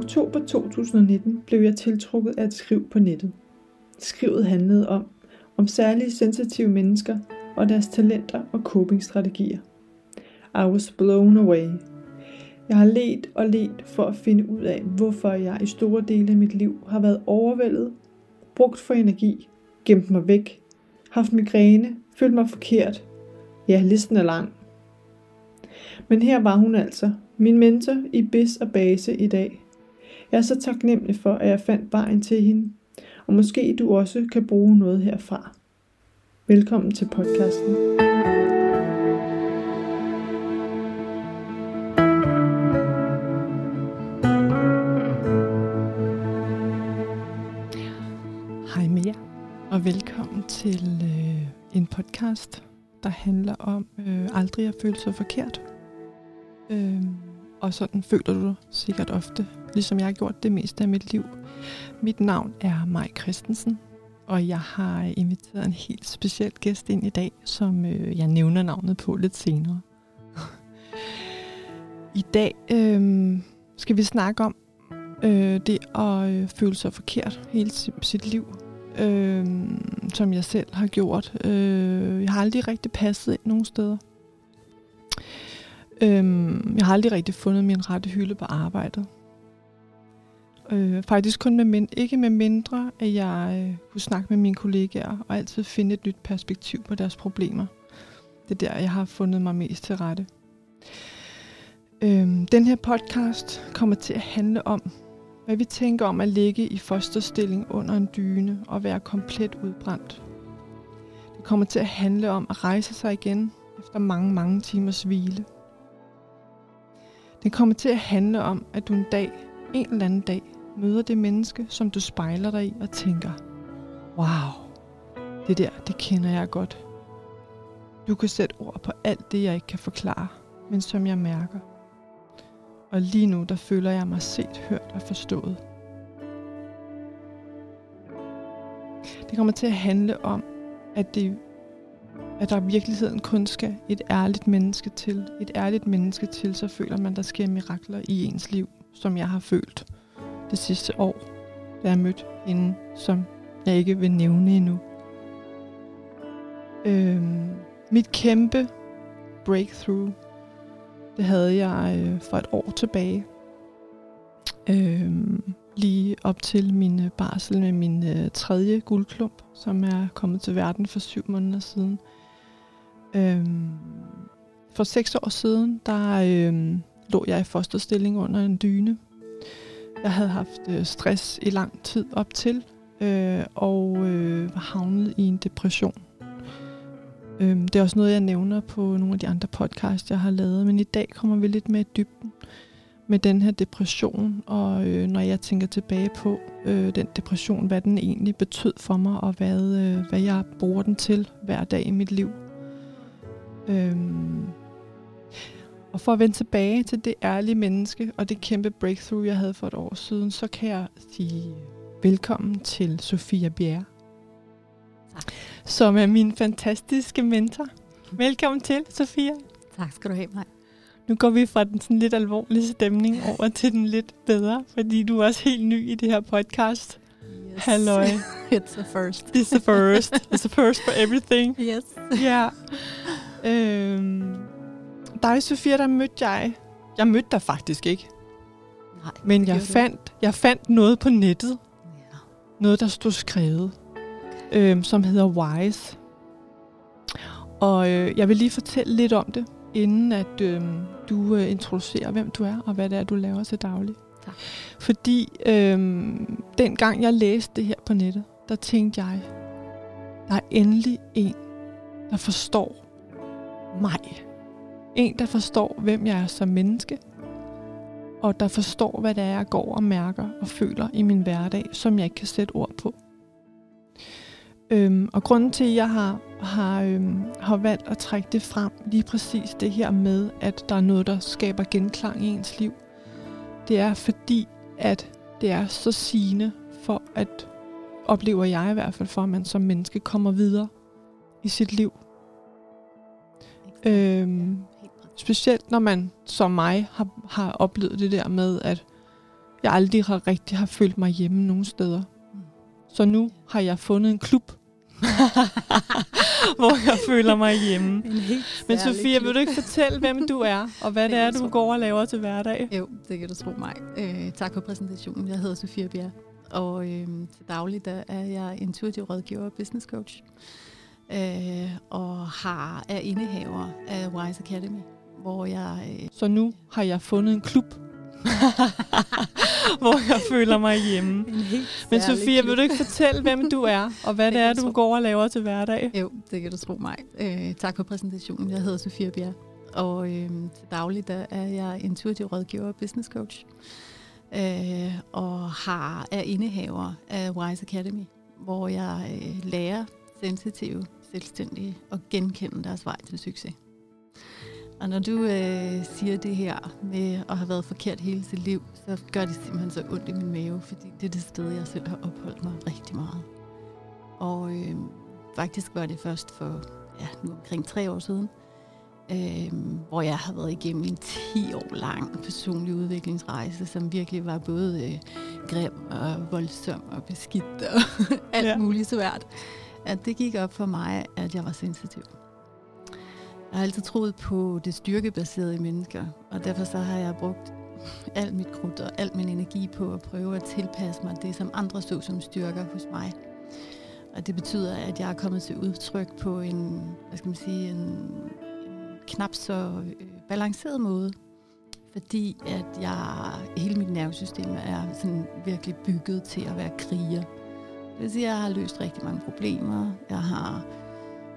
oktober 2019 blev jeg tiltrukket af et skriv på nettet. Skrivet handlede om, om særlige sensitive mennesker og deres talenter og copingstrategier. I was blown away. Jeg har let og let for at finde ud af, hvorfor jeg i store dele af mit liv har været overvældet, brugt for energi, gemt mig væk, haft migræne, følt mig forkert. Ja, listen er lang. Men her var hun altså, min mentor i BIS og base i dag. Jeg er så taknemmelig for, at jeg fandt vejen til hende, og måske du også kan bruge noget herfra. Velkommen til podcasten. Hej med jer, og velkommen til øh, en podcast, der handler om øh, aldrig at føle sig forkert. Øh, og sådan føler du dig sikkert ofte, ligesom jeg har gjort det meste af mit liv. Mit navn er Maj Christensen, og jeg har inviteret en helt speciel gæst ind i dag, som øh, jeg nævner navnet på lidt senere. I dag øh, skal vi snakke om øh, det at øh, føle sig forkert hele sit liv, øh, som jeg selv har gjort. Øh, jeg har aldrig rigtig passet ind nogen steder. Øhm, jeg har aldrig rigtig fundet min rette hylde på arbejdet. Øh, faktisk kun med mind- ikke med mindre, at jeg øh, kunne snakke med mine kollegaer og altid finde et nyt perspektiv på deres problemer. Det er der, jeg har fundet mig mest til rette. Øhm, den her podcast kommer til at handle om, hvad vi tænker om at ligge i fosterstilling under en dyne og være komplet udbrændt. Det kommer til at handle om at rejse sig igen efter mange, mange timers hvile. Det kommer til at handle om, at du en dag, en eller anden dag, møder det menneske, som du spejler dig i og tænker, wow, det der, det kender jeg godt. Du kan sætte ord på alt det, jeg ikke kan forklare, men som jeg mærker. Og lige nu, der føler jeg mig set, hørt og forstået. Det kommer til at handle om, at, det, at der i virkeligheden kun skal et ærligt menneske til. Et ærligt menneske til, så føler man, der sker mirakler i ens liv, som jeg har følt det sidste år, da jeg mødte hende, som jeg ikke vil nævne endnu. Øhm, mit kæmpe breakthrough, det havde jeg øh, for et år tilbage. Øhm, lige op til min øh, barsel med min øh, tredje guldklump, som er kommet til verden for syv måneder siden. Øhm, for seks år siden, der øhm, lå jeg i fosterstilling under en dyne jeg havde haft øh, stress i lang tid op til, øh, og øh, var havnet i en depression. Øhm, det er også noget, jeg nævner på nogle af de andre podcasts, jeg har lavet, men i dag kommer vi lidt mere i dybden med den her depression, og øh, når jeg tænker tilbage på øh, den depression, hvad den egentlig betød for mig, og hvad, øh, hvad jeg bruger den til hver dag i mit liv. Øh, og for at vende tilbage til det ærlige menneske og det kæmpe breakthrough, jeg havde for et år siden, så kan jeg sige velkommen til Sofia Bjerre. Tak. Som er min fantastiske mentor. Velkommen til, Sofia. Tak skal du have, mig. Nu går vi fra den sådan lidt alvorlige stemning over til den lidt bedre, fordi du er også helt ny i det her podcast. Yes. Halløj. It's a first. It's a first. It's a first for everything. Yes. Ja. Yeah. Øhm, dig, Sofia, der mødte jeg. Jeg mødte dig faktisk ikke. Nej, Men jeg fandt, jeg fandt noget på nettet. Ja. Noget, der stod skrevet. Øh, som hedder Wise. Og øh, jeg vil lige fortælle lidt om det, inden at øh, du øh, introducerer, hvem du er, og hvad det er, du laver til daglig. Tak. Fordi øh, dengang jeg læste det her på nettet, der tænkte jeg, der er endelig en, der forstår mig. En, der forstår, hvem jeg er som menneske, og der forstår, hvad det er, jeg går og mærker og føler i min hverdag, som jeg ikke kan sætte ord på. Øhm, og grunden til, at jeg har, har, øhm, har valgt at trække det frem, lige præcis det her med, at der er noget, der skaber genklang i ens liv, det er fordi, at det er så sigende for at, oplever jeg i hvert fald, for at man som menneske kommer videre i sit liv. Øhm, Specielt når man som mig har, har oplevet det der med, at jeg aldrig har rigtig har følt mig hjemme nogen steder. Mm. Så nu har jeg fundet en klub, hvor jeg føler mig hjemme. Men Sofia, vil du ikke fortælle, hvem du er, og hvad Det det er, du tro. går og laver til hverdag? Jo, det kan du tro mig. Øh, tak for præsentationen. Jeg hedder Sofia Bjerg, og øh, til daglig der er jeg intuitiv rådgiver og business coach. Øh, og har er indehaver af Wise Academy, hvor jeg... Øh, Så nu har jeg fundet en klub, hvor jeg føler mig hjemme. Men Sofia, vil du ikke fortælle, hvem du er, og hvad Det det er, du tro. går og laver til hverdag? Jo, det kan du tro mig. Øh, tak for præsentationen. Jeg hedder Sofia Bjerg, og øh, til daglig der er jeg intuitiv rådgiver og business coach. Øh, og har er indehaver af Wise Academy, hvor jeg øh, lærer sensitive, selvstændige og genkende deres vej til succes. Og når du øh, siger det her med at have været forkert hele sit liv, så gør det simpelthen så ondt i min mave, fordi det er det sted, jeg selv har opholdt mig rigtig meget. Og øh, faktisk var det først for ja, nu omkring tre år siden, øh, hvor jeg har været igennem en 10 år lang personlig udviklingsrejse, som virkelig var både øh, grim og voldsom og beskidt og alt Ja. muligt svært. At det gik op for mig, at jeg var sensitiv. Jeg har altid troet på det styrkebaserede i mennesker, og derfor så har jeg brugt alt mit krudt og al min energi på at prøve at tilpasse mig det, som andre så som styrker hos mig. Og det betyder, at jeg er kommet til udtryk på en, hvad skal man sige, en, en knap så øh, balanceret måde. Fordi at jeg, hele mit nervesystem er sådan virkelig bygget til at være kriger. Det vil sige, at jeg har løst rigtig mange problemer. Jeg har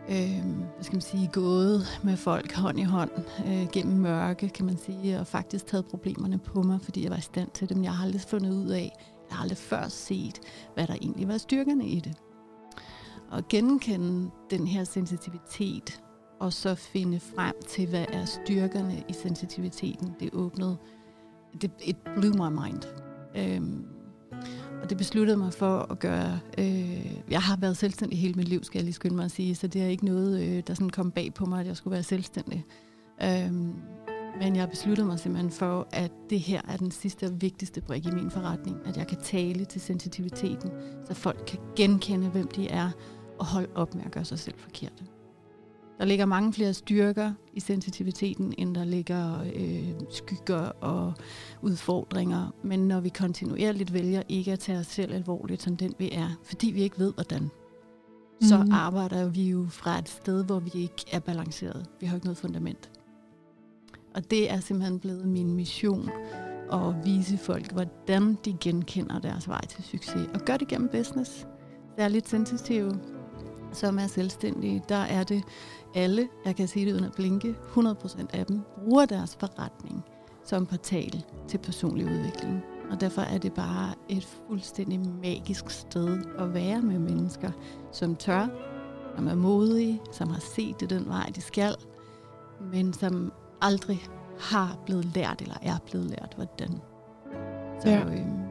øh, hvad skal man sige, gået med folk hånd i hånd øh, gennem mørke, kan man sige, og faktisk taget problemerne på mig, fordi jeg var i stand til dem. Jeg har aldrig fundet ud af, jeg har aldrig før set, hvad der egentlig var styrkerne i det. Og genkende den her sensitivitet, og så finde frem til, hvad er styrkerne i sensitiviteten, det åbnede, det, it blew my mind. Øhm, og det besluttede mig for at gøre... Øh, jeg har været selvstændig hele mit liv, skal jeg lige skynde mig at sige, så det er ikke noget, øh, der sådan kom bag på mig, at jeg skulle være selvstændig. Øh, men jeg besluttede mig simpelthen for, at det her er den sidste og vigtigste brik i min forretning, at jeg kan tale til sensitiviteten, så folk kan genkende, hvem de er, og holde op med at gøre sig selv forkerte. Der ligger mange flere styrker i sensitiviteten, end der ligger øh, skygger og udfordringer. Men når vi kontinuerligt vælger ikke at tage os selv alvorligt som den vi er, fordi vi ikke ved hvordan, mm. så Mhm. arbejder vi jo fra et sted, hvor vi ikke er balanceret. Vi har ikke noget fundament. Og det er simpelthen blevet min mission at vise folk, hvordan de genkender deres vej til succes. Og gør det gennem business. Særligt sensitive, som er selvstændige, der er det alle, jeg kan sige det uden at blinke, 100% af dem bruger deres forretning som portal til personlig udvikling. Og derfor er det bare et fuldstændig magisk sted at være med mennesker, som tør, som er modige, som har set det den vej, de skal, men som aldrig har blevet lært, eller er blevet lært, hvordan. Så Ja. øhm,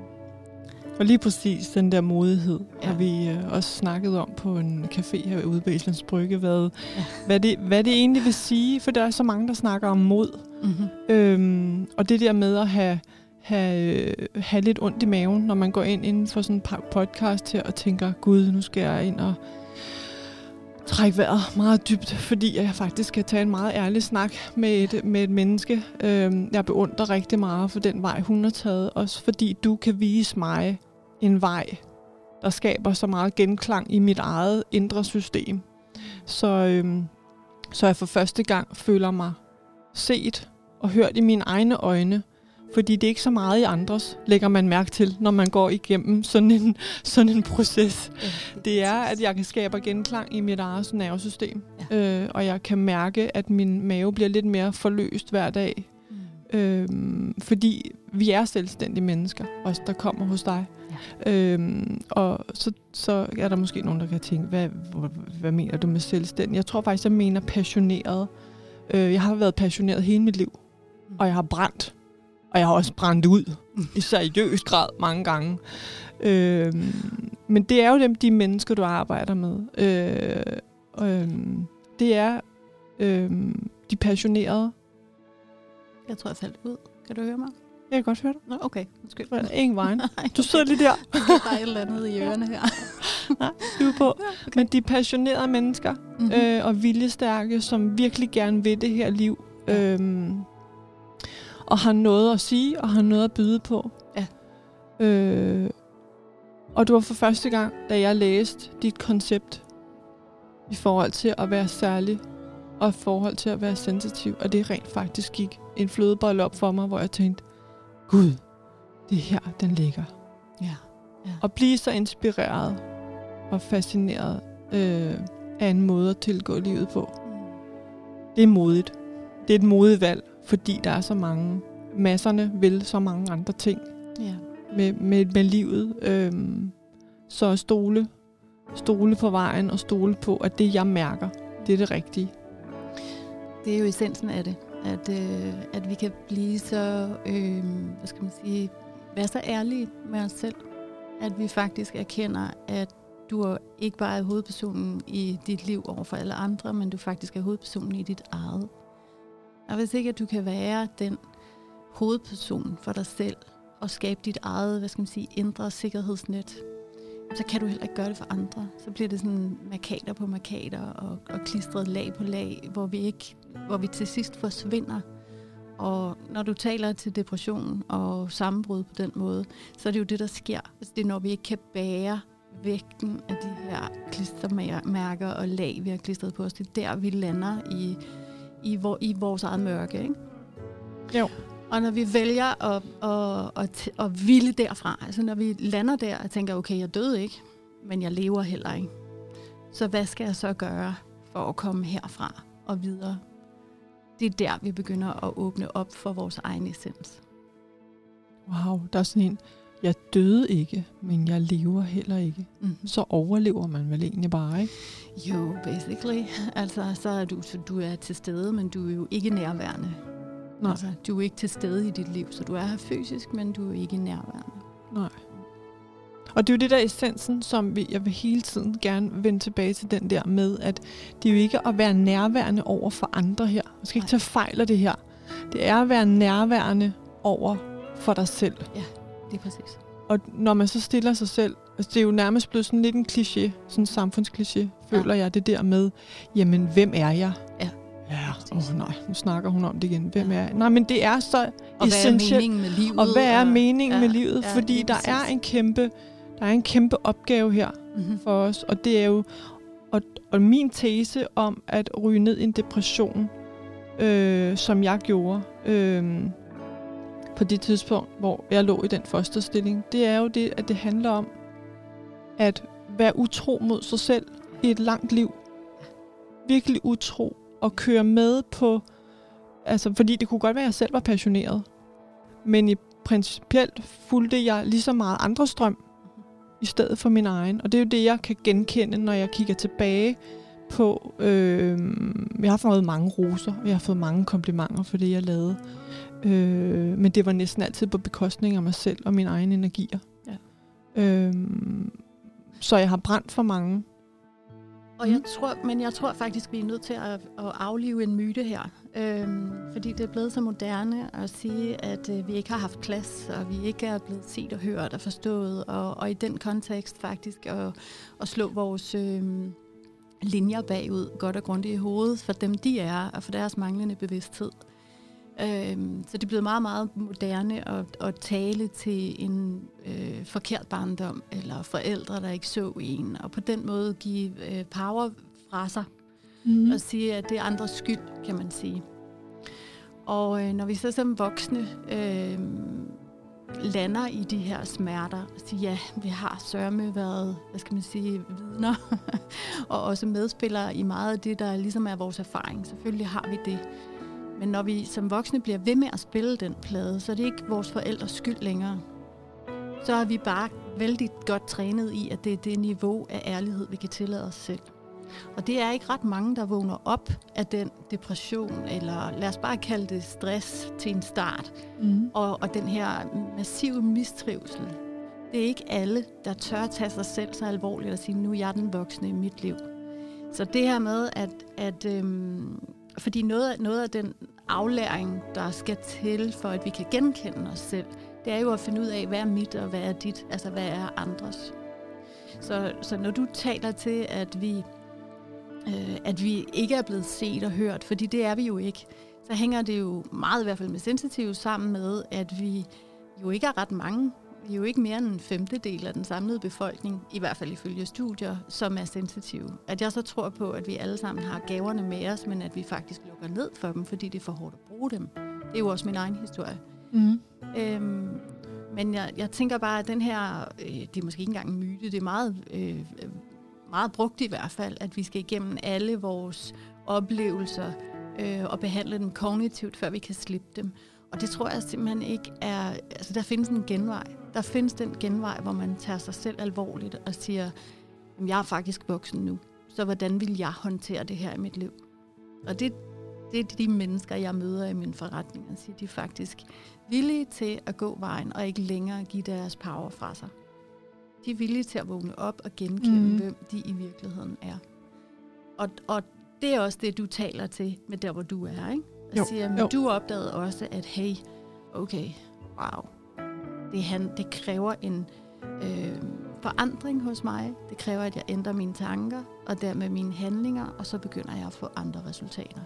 Og lige præcis den der modighed ja. Har vi øh, også snakket om på en café herude på Islands Brygge, hvad, Ja. hvad, det, hvad det egentlig vil sige, for der er så mange, der snakker om mod. mm-hmm. Øhm, og det der med at have, have, øh, have lidt ondt i maven, når man går ind inden for sådan en podcast her og tænker, gud, nu skal jeg ind og trække vejret meget dybt, fordi jeg faktisk kan tage en meget ærlig snak med et, med et menneske. Øhm, jeg beundrer rigtig meget for den vej, hun har taget, også fordi du kan vise mig en vej, der skaber så meget genklang i mit eget indre system. Så, øhm, så jeg for første gang føler mig set og hørt i mine egne øjne, fordi det er ikke så meget i andres, lægger man mærke til, når man går igennem sådan en, sådan en proces. Det er, at jeg kan skabe genklang i mit eget nervesystem, ja. øh, og jeg kan mærke, at min mave bliver lidt mere forløst hver dag, Mm. Øhm, fordi vi er selvstændige mennesker, os der kommer hos dig. Ja. Øhm, og så, så er der måske nogen, der kan tænke, hvad, hvad, hvad mener du med selvstændig? Jeg tror faktisk, jeg mener passioneret. Øh, jeg har været passioneret hele mit liv, Mm. og jeg har brændt. Og jeg har også brændt ud i seriøs grad mange gange. Øhm, men det er jo dem, de mennesker, du arbejder med. Øh, øhm, det er øhm, de passionerede, Jeg tror, jeg faldt ud. Kan du høre mig? Jeg kan godt høre dig. Nå, okay. Undskyld. Er ingen vejen. Nej, Du sidder lige der. okay. der er et eller andet i ørerne her. Du på. Men de er passionerede mennesker Mm-hmm. øh, og viljestærke, som virkelig gerne vil det her liv. Ja. Øhm, og har noget at sige, og har noget at byde på. Ja. Øh, og det var for første gang, da jeg læste dit koncept i forhold til at være særlig, og i forhold til at være sensitiv. Og det rent faktisk gik en flødebolle op for mig, hvor jeg tænkte, Gud, det er her, den ligger. Ja. At blive så inspireret og fascineret øh, af en måde at tilgå livet på. Det er modigt. Det er et modigt valg, fordi der er så mange. Masserne vil så mange andre ting Ja. med, med, med livet. Øhm, så stole, stole på vejen og stole på, at det, jeg mærker, det er det rigtige. Det er jo essensen af det. At, øh, at vi kan blive så, øh, hvad skal man sige, være så ærlige med os selv. At vi faktisk erkender, at du er ikke bare er hovedpersonen i dit liv over for alle andre, men du faktisk er hovedpersonen i dit eget. Og hvis ikke at du kan være den hovedperson for dig selv, og skabe dit eget, hvad skal man sige, indre sikkerhedsnet, så kan du heller ikke gøre det for andre. Så bliver det sådan markader på markader og, og klistret lag på lag, hvor vi ikke, hvor vi til sidst forsvinder. Og når du taler til depression og sammenbrud på den måde, så er det jo det, der sker. Altså, det er, når vi ikke kan bære vægten af de her klistermærker og lag, vi har klistret på os. Det er der, vi lander i, i, vor, i vores eget mørke. Ikke? Jo. Og når vi vælger at, at, at, at ville derfra, altså når vi lander der og tænker, okay, jeg døde ikke, men jeg lever heller ikke. Så hvad skal jeg så gøre for at komme herfra og videre? Det er der, vi begynder at åbne op for vores egen essens. Wow, der er sådan en, jeg døde ikke, men jeg lever heller ikke. Mm-hmm. Så overlever man vel egentlig bare, ikke? Jo, basically. Altså, så er du, så du er til stede, men du er jo ikke nærværende. Nej. Altså, du er ikke til stede i dit liv, så du er her fysisk, men du er ikke nærværende. Nej. Og det er jo det der essensen, som vi, jeg vil hele tiden gerne vende tilbage til den der med, at det er jo ikke at være nærværende over for andre her. Man skal ikke tage fejl af det her. Det er at være nærværende over for dig selv. Det er præcis. Og når man så stiller sig selv, altså det er jo nærmest blevet sådan lidt en kliché, sådan en samfundskliché, føler jeg det der med, jamen hvem er jeg? Ja. Ja, åh nej, nu snakker hun om det igen. Hvem Ja. er jeg? Nej, men det er så Og hvad er essentielt. meningen med livet? Og hvad er meningen ja, med livet? ja, Fordi lige der er en kæmpe, der er en kæmpe opgave her Mm-hmm. for os, og det er jo og, og min tese om at ryge ned i en depression, øh, som jeg gjorde øh, på det tidspunkt, hvor jeg lå i den fosterstilling, det er jo det, at det handler om at være utro mod sig selv i et langt liv. Virkelig utro og køre med på, altså fordi det kunne godt være, at jeg selv var passioneret, men i principielt fulgte jeg lige så meget andre strøm, i stedet for min egen. Og det er jo det, jeg kan genkende, når jeg kigger tilbage på... Øh, jeg har fået mange roser, og jeg har fået mange komplimenter for det, jeg lavede. Øh, men det var næsten altid på bekostning af mig selv og mine egne energier. Ja. Øh, så jeg har brændt for mange. Og jeg tror, men jeg tror faktisk, vi er nødt til at, at aflive en myte her. Øhm, fordi det er blevet så moderne at sige, at øh, vi ikke har haft plads, og vi ikke er blevet set og hørt og forstået. Og, og i den kontekst faktisk at, at slå vores øh, linjer bagud godt og grundigt i hovedet for dem, de er, og for deres manglende bevidsthed. Øhm, så det er blevet meget, meget moderne at, at tale til en øh, forkert barndom, eller forældre, der ikke så en, og på den måde give øh, power fra sig, Mm. og sige, at det er andres skyld, kan man sige. Og øh, når vi så som voksne øh, lander i de her smerter, og siger, ja, vi har sørme været, hvad skal man sige, vidner, og også medspillere i meget af det, der ligesom er vores erfaring. Selvfølgelig har vi det. Men når vi som voksne bliver ved med at spille den plade, så er det ikke vores forældres skyld længere. Så er vi bare vældig godt trænet i, at det er det niveau af ærlighed, vi kan tillade os selv. Og det er ikke ret mange, der vågner op af den depression, eller lad os bare kalde det stress til en start, Mm. og, og den her massive mistrivsel. Det er ikke alle, der tør tage sig selv så alvorligt og sige, nu er jeg den voksne i mit liv. Så det her med, at, at øhm, fordi noget, noget af den aflæring, der skal til, for at vi kan genkende os selv, det er jo at finde ud af, hvad er mit og hvad er dit, altså hvad er andres. Så, så når du taler til, at vi, øh, at vi ikke er blevet set og hørt, fordi det er vi jo ikke, så hænger det jo meget i hvert fald med sensitivt sammen med, at vi jo ikke er ret mange. Vi er jo ikke mere end en femtedel af den samlede befolkning, i hvert fald ifølge studier, som er sensitive. At jeg så tror på, at vi alle sammen har gaverne med os, men at vi faktisk lukker ned for dem, fordi det er for hårdt at bruge dem. Det er jo også min egen historie. Mm. Øhm, men jeg, jeg tænker bare, at den her, øh, det er måske ikke engang en myte, det er meget, øh, meget brugt i hvert fald, at vi skal igennem alle vores oplevelser øh, og behandle dem kognitivt, før vi kan slippe dem. Og det tror jeg simpelthen ikke er... Altså, der findes en genvej. Der findes den genvej, hvor man tager sig selv alvorligt og siger, jamen, jeg er faktisk voksen nu, så hvordan vil jeg håndtere det her i mit liv? Og det, det er de mennesker, jeg møder i min forretning, og siger, de er faktisk villige til at gå vejen og ikke længere give deres power fra sig. De er villige til at vågne op og genkende, mm. hvem de i virkeligheden er. Og, og det er også det, du taler til med der, hvor du er, ikke? Og jo, siger, men jo. du opdagede også, at hey, okay, wow, det, han, det kræver en øh, forandring hos mig. Det kræver, at jeg ændrer mine tanker, og dermed mine handlinger, og så begynder jeg at få andre resultater.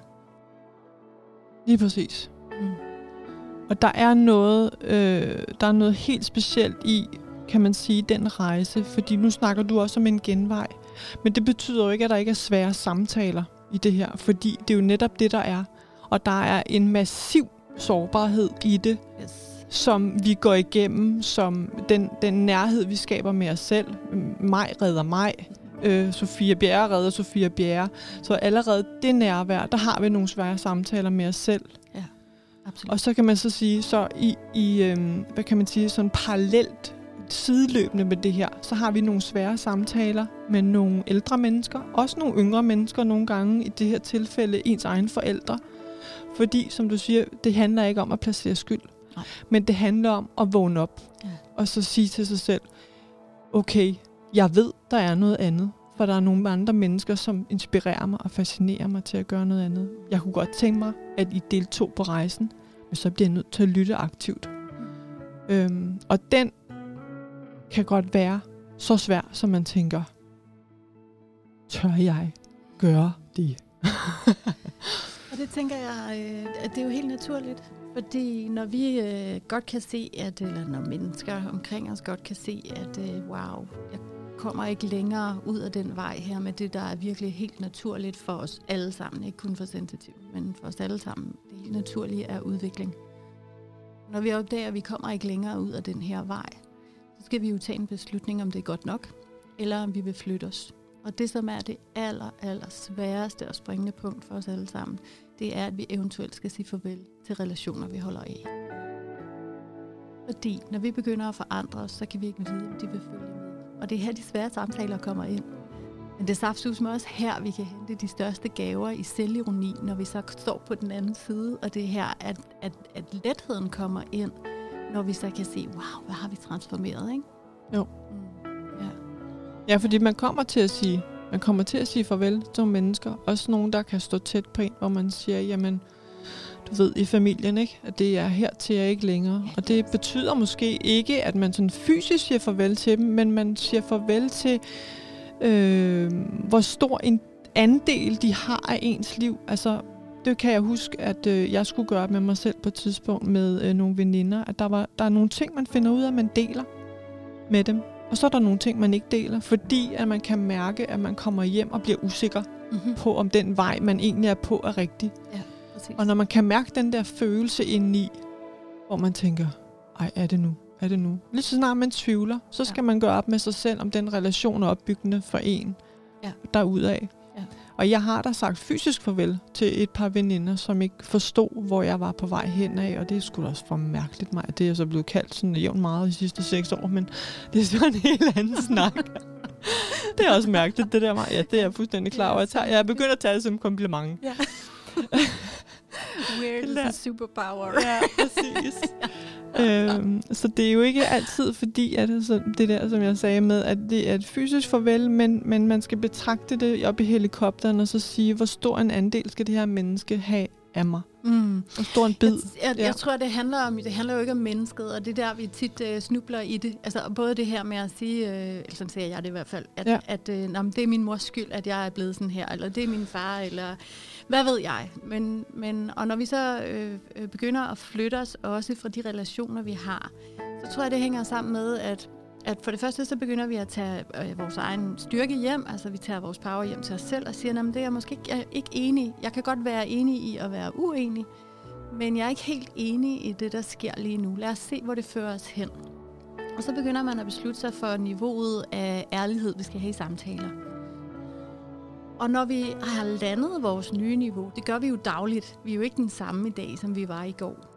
Lige præcis. Mm. Og der er noget, øh, der er noget helt specielt i, kan man sige, den rejse. Fordi nu snakker du også om en genvej. Men det betyder jo ikke, at der ikke er svære samtaler i det her. Fordi det er jo netop det, der er. Og der er en massiv sårbarhed i det, yes. Som vi går igennem, som den, den nærhed, vi skaber med os selv. Mig redder mig. Øh, Sofia Bjerre redder Sofia Bjerre. Så allerede det nærvær, der har vi nogle svære samtaler med os selv. Ja, absolut. Og så kan man så sige, så i, i øh, hvad kan man sige, sådan parallelt sideløbende med det her, så har vi nogle svære samtaler med nogle ældre mennesker, også nogle yngre mennesker nogle gange, i det her tilfælde ens egne forældre, fordi, som du siger, det handler ikke om at placere skyld. Nej. Men det handler om at vågne op. Ja. Og så sige til sig selv, okay, jeg ved, der er noget andet. For der er nogle andre mennesker, som inspirerer mig og fascinerer mig til at gøre noget andet. Jeg kunne godt tænke mig, at I deltog på rejsen, men så bliver jeg nødt til at lytte aktivt. Mm. Øhm, og den kan godt være så svær, som man tænker, tør jeg gøre det? Og det tænker jeg, øh, at det er jo helt naturligt. Fordi når vi øh, godt kan se, at, øh, eller når mennesker omkring os godt kan se, at øh, wow, jeg kommer ikke længere ud af den vej her med det, der er virkelig helt naturligt for os alle sammen. Ikke kun for sensitiv, men for os alle sammen. Det helt naturlige er udvikling. Når vi opdager, at vi kommer ikke længere ud af den her vej, så skal vi jo tage en beslutning, om det er godt nok, eller om vi vil flytte os. Og det, som er det aller, aller sværeste og springende punkt for os alle sammen, det er, at vi eventuelt skal sige farvel til relationer, vi holder af. Fordi når vi begynder at forandre os, så kan vi ikke vide, om de vil følge med. Og det er her, de svære samtaler kommer ind. Men det er med også her, vi kan hente de største gaver i selvironi, når vi så står på den anden side. Og det er her, at, at, at letheden kommer ind, når vi så kan se, wow, hvad har vi transformeret, ikke? Jo. Mm. Ja. ja, fordi man kommer til at sige, man kommer til at sige farvel til nogle mennesker. Også nogen, der kan stå tæt på en, hvor man siger, jamen, du ved, i familien, ikke? At det er her til jeg ikke længere. Og det betyder måske ikke, at man sådan fysisk siger farvel til dem, men man siger farvel til, øh, hvor stor en andel de har af ens liv. Altså, det kan jeg huske, at øh, jeg skulle gøre med mig selv på et tidspunkt med øh, nogle veninder, at der, var, der er nogle ting, man finder ud af, man deler med dem. Og så er der nogle ting, man ikke deler, fordi at man kan mærke, at man kommer hjem og bliver usikker mm-hmm. på, om den vej, man egentlig er på, er rigtig. Ja, præcis. Og når man kan mærke den der følelse indeni, hvor man tænker, ej, er det nu? Er det nu? Lige så snart man tvivler, så skal ja. man gøre op med sig selv, om den relation er opbyggende for en ja. derudad. Og jeg har da sagt fysisk farvel til et par veninder, som ikke forstod, hvor jeg var på vej hen af, og det skulle også for mærkeligt mig. Det er så blevet kaldt sådan jævnt meget de sidste seks år, men det er sådan en helt anden snak. det er også mærkeligt, det der mig. Ja, det er jeg fuldstændig klar over. Jeg, tager, jeg er begyndt at tage det som kompliment. Ja. Weird is a superpower. ja, præcis. øhm, så det er jo ikke altid fordi, at så det der, som jeg sagde med, at det er et fysisk farvel, men, men man skal betragte det op i helikopteren og så sige, hvor stor en andel skal det her menneske have af mig? Mm. Hvor stor en bid? Jeg, jeg, Ja. jeg tror, det handler om, det handler jo ikke om mennesket, og det er der, vi tit øh, snubler i det. Altså både det her med at sige, øh, eller sådan siger jeg det i hvert fald, at, Ja. at øh, nå, det er min mors skyld, at jeg er blevet sådan her, eller det er min far, eller hvad ved jeg. Men, men, og når vi så øh, øh, begynder at flytte os også fra de relationer, vi har, så tror jeg, det hænger sammen med, at at for det første, så begynder vi at tage øh, vores egen styrke hjem, altså vi tager vores power hjem til os selv og siger, at det er jeg måske ikke, jeg er ikke enig. Jeg kan godt være enig i at være uenig, men jeg er ikke helt enig i det, der sker lige nu. Lad os se, hvor det fører os hen. Og så begynder man at beslutte sig for niveauet af ærlighed, vi skal have i samtaler. Og når vi har landet vores nye niveau, det gør vi jo dagligt. Vi er jo ikke den samme i dag, som vi var i går.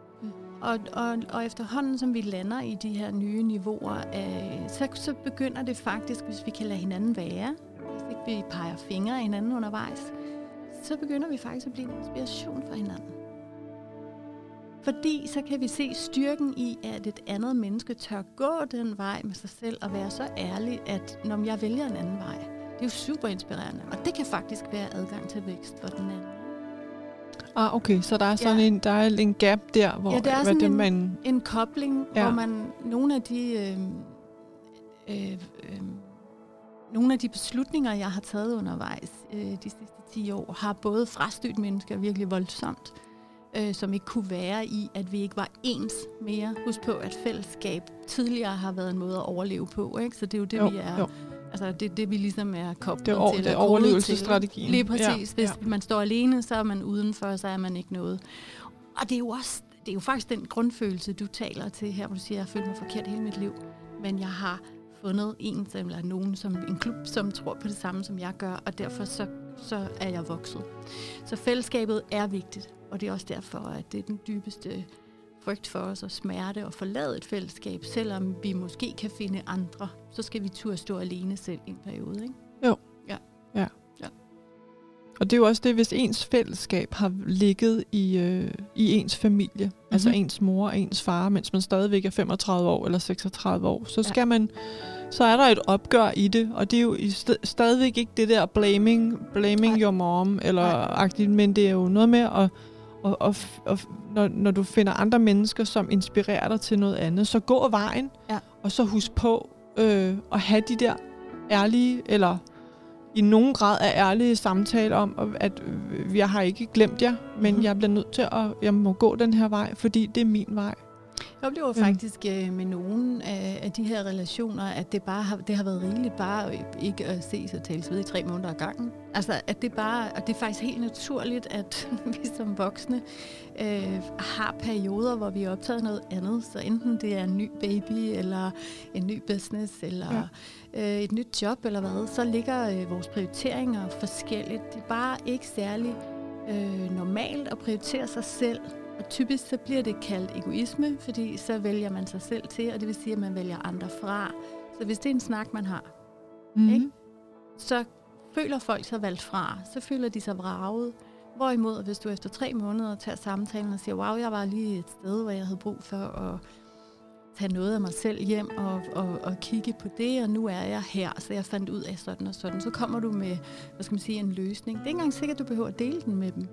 Og, og, og efterhånden, som vi lander i de her nye niveauer, øh, så, så begynder det faktisk, hvis vi kan lade hinanden være, hvis ikke vi peger fingre af hinanden undervejs, så begynder vi faktisk at blive en inspiration for hinanden. Fordi så kan vi se styrken i, at et andet menneske tør gå den vej med sig selv og være så ærlig, at når jeg vælger en anden vej, det er jo super inspirerende. Og det kan faktisk være adgang til vækst for den anden. Ah, okay, så der er sådan Ja. en, der er en gap der, hvor Ja, der er sådan det, en- man... En kobling, Ja. ja. hvor man nogle af de øh, øh, øh, nogle af de beslutninger, jeg har taget undervejs øh, de sidste 10 år, har både frastødt mennesker virkelig voldsomt, øh, som ikke kunne være i, at vi ikke var ens mere. Husk på, at fællesskab tidligere har været en måde at overleve på, ikke? Så det er jo det, Jo, vi er. jo. Altså det det, vi ligesom er koblet Det er, over, til. det er overlevelsesstrategien. til. Lige præcis. Ja, Hvis ja. man står alene, så er man udenfor, så er man ikke noget. Og det er jo også, det er jo faktisk den grundfølelse, du taler til her, hvor du siger, jeg følt mig forkert hele mit liv, men jeg har fundet en, eller nogen, som en klub, som tror på det samme, som jeg gør, og derfor så, så er jeg vokset. Så fællesskabet er vigtigt, og det er også derfor, at det er den dybeste frygt for os og smerte at forlade et fællesskab, selvom vi måske kan finde andre, så skal vi turde stå alene selv i en periode. Ikke? Og det er jo også det, hvis ens fællesskab har ligget i, øh, i ens familie, mm-hmm. altså ens mor og ens far, mens man stadigvæk er 35 år eller 36 år, så Ja. skal man, så er der et opgør i det, og det er jo st- stadigvæk ikke det der blaming, blaming Nej. your mom, eller Nej. agtigt, men det er jo noget med at, og, og, og, når, når du finder andre mennesker, som inspirerer dig til noget andet, så gå vejen, Ja. og så husk på øh, at have de der ærlige, eller i nogen grad er ærlige samtaler om, at øh, jeg har ikke glemt jer, men Mhm. jeg bliver nødt til at, jeg må gå den her vej, fordi det er min vej. Jeg oplever Mm. faktisk øh, med nogle af, af de her relationer, at det bare har, det har været rigeligt bare ikke at ses og tales ved i tre måneder ad gangen. Altså, at det bare, og det er faktisk helt naturligt, at vi som voksne øh, har perioder, hvor vi er optaget noget andet. Så enten det er en ny baby, eller en ny business, eller ja. øh, et nyt job, eller hvad, så ligger øh, vores prioriteringer forskelligt. Det er bare ikke særlig øh, normalt at prioritere sig selv og typisk så bliver det kaldt egoisme, fordi så vælger man sig selv til, og det vil sige, at man vælger andre fra. Så hvis det er en snak, man har, Mm. Ikke? så føler folk sig valgt fra. Så føler de sig vraget. Hvorimod, hvis du efter tre måneder tager samtalen og siger, wow, jeg var lige et sted, hvor jeg havde brug for at tage noget af mig selv hjem og, og, og kigge på det, og nu er jeg her, så jeg fandt ud af sådan og sådan. Så kommer du med, hvad skal man sige, en løsning. Det er ikke engang sikkert, du behøver at dele den med dem.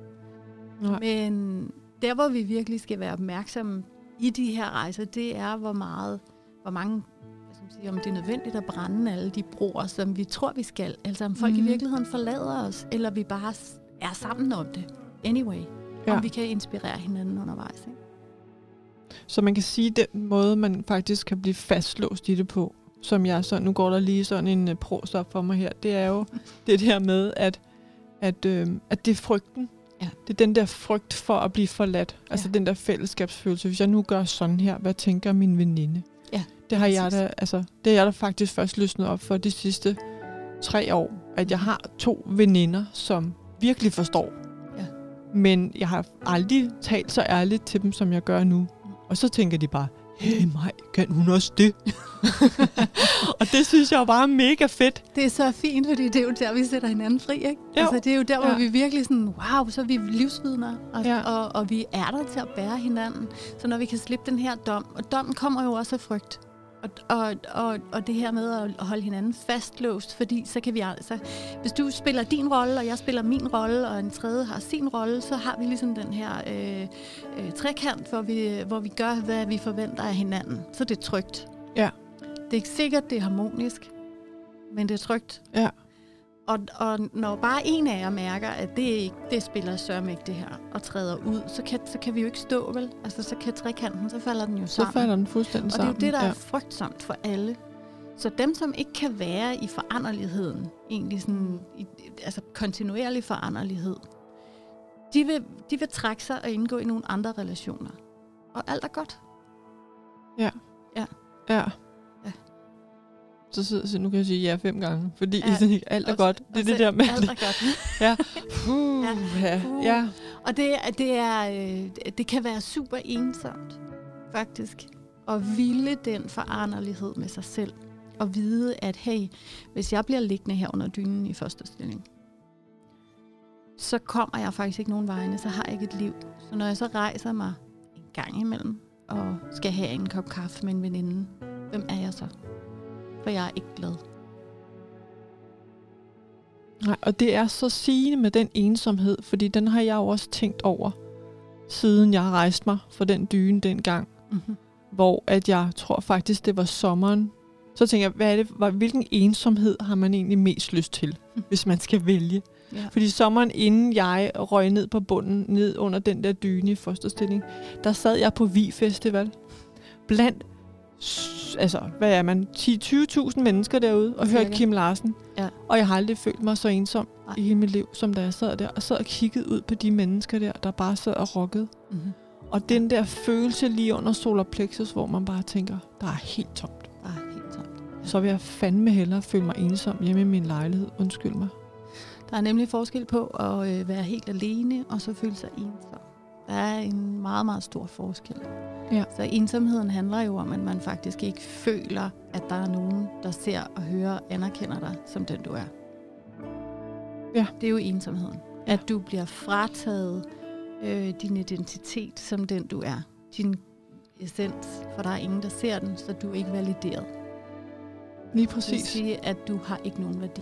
Nej. Men der, hvor vi virkelig skal være opmærksomme i de her rejser, det er, hvor meget, hvor mange, hvad skal man sige, om det er nødvendigt at brænde alle de broer, som vi tror, vi skal. Altså om folk mm. Mhm. i virkeligheden forlader os, eller vi bare er sammen om det. Anyway. Ja. Om vi kan inspirere hinanden undervejs. Ikke? Så man kan sige, den måde, man faktisk kan blive fastlåst i det på, som jeg så, nu går der lige sådan en uh, pros op for mig her, det er jo det her med, at, at, øh, at det er frygten. Ja. Det er den der frygt for at blive forladt. Altså Ja. den der fællesskabsfølelse. Hvis jeg nu gør sådan her, hvad tænker min veninde? Ja, Det har jeg da, altså, det har jeg da faktisk først løsnet op for de sidste tre år. At jeg har to veninder, som virkelig forstår. Ja. Men jeg har aldrig talt så ærligt til dem, som jeg gør nu. Og så tænker de bare, hey mig, kan hun også det? og det synes jeg bare er mega fedt. Det er så fint, fordi det er jo der, vi sætter hinanden fri. Ikke? Jo. Altså, det er jo der, hvor Ja. vi virkelig sådan, wow, så er vi livsvidner, og, ja. og, og vi er der til at bære hinanden. Så når vi kan slippe den her dom, og dommen kommer jo også af frygt. Og, og, og, og det her med at holde hinanden fastlåst, fordi så kan vi altså, hvis du spiller din rolle, og jeg spiller min rolle, og en tredje har sin rolle, så har vi ligesom den her øh, øh, trekant, hvor vi, hvor vi gør, hvad vi forventer af hinanden. Så det er trygt. Ja. Det er ikke sikkert, det er harmonisk, men det er trygt. Ja. Og, og når bare en af jer mærker, at det ikke det spiller sørme ikke det her, og træder ud, så kan, så kan vi jo ikke stå, vel? Altså, så kan trekanten, så falder den jo Så sammen. falder den fuldstændig og det er jo sammen. det, der ja. er frygtsomt for alle. Så dem, som ikke kan være i foranderligheden, egentlig sådan, i, altså kontinuerlig foranderlighed, de vil, de vil trække sig og indgå i nogle andre relationer. Og alt er godt. Ja. Ja. Ja. Ja. Så sidder jeg nu kan jeg sige ja fem gange, fordi Ja. ja. alt er Og- godt. Det er det så- der med, Alt er godt. puh, ja. Puh. ja. Og det, det, er, øh, det kan være super ensomt, faktisk. At ville den foranderlighed med sig selv. Og vide, at hey, hvis jeg bliver liggende her under dynen i første stilling, så kommer jeg faktisk ikke nogen vegne, så har jeg ikke et liv. Så når jeg så rejser mig en gang imellem, og skal have en kop kaffe med en veninde, hvem er jeg så? For jeg er ikke glad. Nej, og det er så sigende med den ensomhed, fordi den har jeg jo også tænkt over, siden jeg rejste mig fra den dyne dengang, Mm-hmm. hvor at jeg tror faktisk, det var sommeren. Så tænker jeg, hvad er det, hvad- hvilken ensomhed har man egentlig mest lyst til, Mm. hvis man skal vælge? Ja. Fordi sommeren, inden jeg røg ned på bunden, ned under den der dyne i fosterstilling, der sad jeg på Vi Festival. Blandt, altså, hvad er man, 10-20.000 mennesker derude, og hørte. Kim Larsen. Ja. Og jeg har aldrig følt mig så ensom Nej. i hele mit liv, som da jeg sad der, og sad og kiggede ud på de mennesker der, der bare sad og rockede. Mm-hmm. Og den der følelse lige under solar plexus, hvor man bare tænker, der er helt tomt. Bare helt tomt. Så vil jeg fandme hellere føle mig ensom hjemme i min lejlighed. Undskyld mig. Der er nemlig forskel på at øh, være helt alene, og så føle sig ensom. Der er en meget, meget stor forskel. Ja. Så ensomheden handler jo om, at man faktisk ikke føler, at der er nogen, der ser og hører og anerkender dig som den, du er. Ja. Det er jo ensomheden. At du bliver frataget øh, din identitet som den, du er. Din essens, for der er ingen, der ser den, så du er ikke valideret. Lige Det vil præcis. sige, at du har ikke nogen værdi.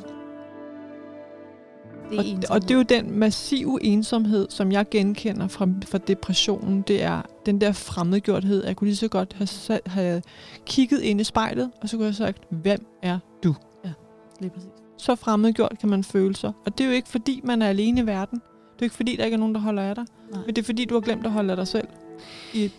Det er Og, ensomhed. og det er jo den massive ensomhed, som jeg genkender fra, fra depressionen. Det er den der fremmedgjorthed. Jeg kunne lige så godt have, have kigget ind i spejlet, og så kunne jeg have sagt, hvem er du? Lige præcis. Så fremmedgjort kan man føle sig. Og det er jo ikke fordi, man er alene i verden. Det er ikke fordi, der ikke er nogen, der holder af dig. Nej. Men det er fordi, du har glemt at holde af dig selv. I et,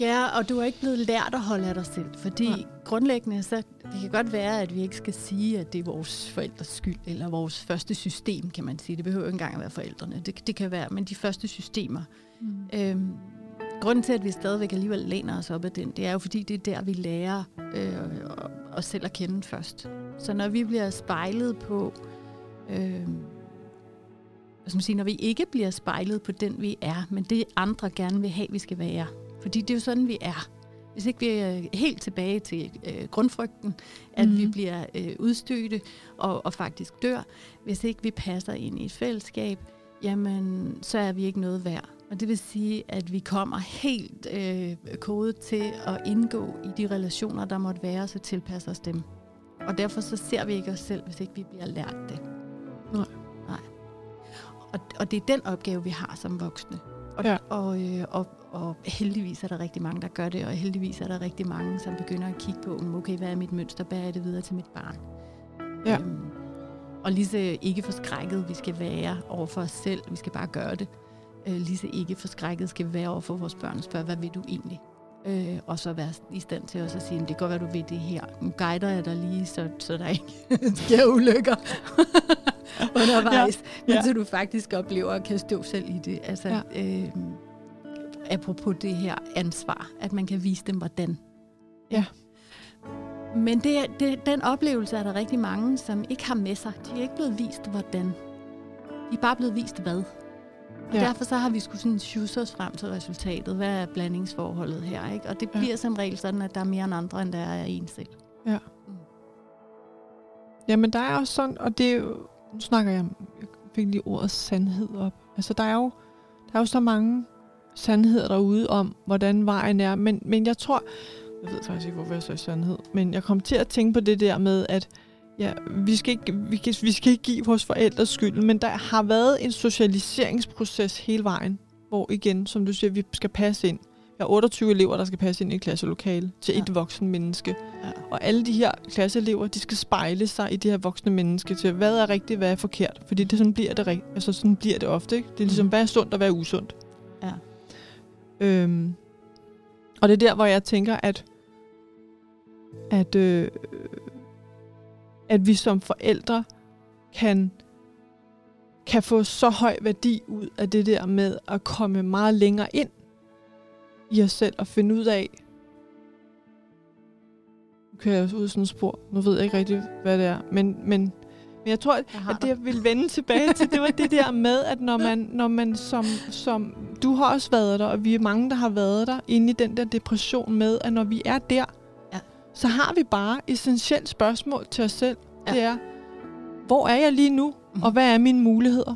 Ja, og du er ikke blevet lært at holde af dig selv, fordi Nej. Grundlæggende, så det kan godt være, at vi ikke skal sige, at det er vores forældres skyld, eller vores første system, kan man sige. Det behøver ikke engang at være forældrene. Det, det kan være, men de første systemer. mm. Øhm, grunden til, at vi stadigvæk alligevel læner os op af den, det er jo fordi, det er der, vi lærer øh, os selv at kende først. Så når vi bliver spejlet på, øh, hvad skal man sige, når vi ikke bliver spejlet på den, vi er, men det andre gerne vil have, vi skal være. Fordi det er jo sådan, vi er. Hvis ikke vi er helt tilbage til øh, grundfrygten, at mm. vi Mhm. bliver øh, udstødte og, og faktisk dør, hvis ikke vi passer ind i et fællesskab, jamen så er vi ikke noget værd. Og det vil sige, at vi kommer helt øh, kodet til at indgå i de relationer, der måtte være, så tilpasser os dem. Og derfor så ser vi ikke os selv, hvis ikke vi bliver lært det. Nej. Nej. Og, og det er den opgave, vi har som voksne. Og, Ja. og, øh, og, og heldigvis er der rigtig mange, der gør det, og heldigvis er der rigtig mange, som begynder at kigge på, "Mm, okay, hvad er mit mønster, hvad er det videre til mit barn? Ja. Øhm, og lige så ikke forskrækket vi skal være over for os selv, vi skal bare gøre det. Øh, lige så ikke forskrækket skal vi være over for vores børn og spørge, hvad vil du egentlig? Øh, og så være i stand til også at sige, "Men det kan godt være, du ved det her. Nu guider jeg dig lige, så, så der ikke sker ulykker undervejs. Ja. Men Ja. så du faktisk oplever at kan stå selv i det. Altså, Ja. ja. øh, apropos det her ansvar, at man kan vise dem, hvordan. Ja. Men det, det, den oplevelse er der rigtig mange, som ikke har med sig. De er ikke blevet vist, hvordan. De er bare blevet vist, hvad. Og Ja. ja. derfor så har vi skulle sådan sjusse os frem til resultatet. Hvad er blandingsforholdet her? Ikke? Og det Ja. bliver som regel sådan, at der er mere end andre, end der er en selv. Jamen, der er også sådan, og det er jo, nu snakker jeg, jeg fik lige ordet sandhed op. Altså, der er jo, der er jo så mange sandheder derude om, hvordan vejen er, men, men jeg tror, Jeg ved faktisk ikke, hvorfor jeg sagde sandhed. Men jeg kom til at tænke på det der med, at ja, vi, skal ikke, vi, kan, vi skal ikke give vores forældres skyld, men der har været en socialiseringsproces hele vejen, hvor igen, som du siger, vi skal passe ind. Jeg har 28 elever, der skal passe ind i et klasselokale til ja. et voksen menneske. Ja. Og alle de her klasseelever, de skal spejle sig i det her voksne menneske til, hvad er rigtigt, hvad er forkert. Fordi det sådan bliver det rigtigt. Altså sådan bliver det ofte, ikke? Det er ligesom, mm. hvad er sundt og hvad er usundt. Ja. Øhm, og det er der, hvor jeg tænker, at at, øh, at vi som forældre kan, kan få så høj værdi ud af det der med at komme meget længere ind i os selv og finde ud af, nu kan jeg ud sådan et spor, nu ved jeg ikke rigtig, hvad det er, men, men, men jeg tror, jeg at det. jeg vil vende tilbage til, det var det der med, at når man, når man som, som, du har også været der, og vi er mange, der har været der, inde i den der depression med, at når vi er der, så har vi bare essentielt spørgsmål til os selv. Ja. Det er, hvor er jeg lige nu, og hvad er mine muligheder?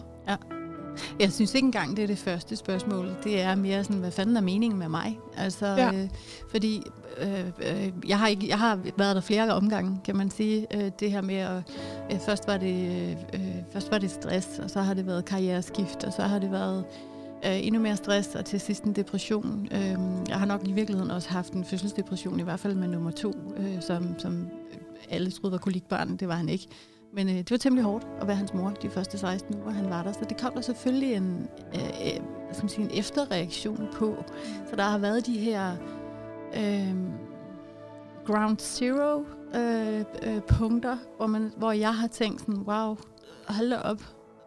Jeg synes ikke engang, det er det første spørgsmål. Det er mere sådan, hvad fanden er meningen med mig? Altså, ja. øh, fordi øh, øh, jeg, har ikke, jeg har været der flere omgange, kan man sige. Øh, det her med, at øh, først, var det, øh, først var det stress, og så har det været karriereskift, og så har det været øh, endnu mere stress, og til sidst en depression. Øh, jeg har nok i virkeligheden også haft en fødselsdepression, i hvert fald med nummer to, øh, som, som alle troede var kolikbarn. Det var han ikke. Men øh, det var temmelig hårdt at være hans mor de første 16 uger, han var der. Så det kom der selvfølgelig en, øh, øh, skal man sige, en efterreaktion på. Så der har været de her øh, ground zero øh, øh, punkter, hvor, man, hvor jeg har tænkt sådan, wow, hold da op,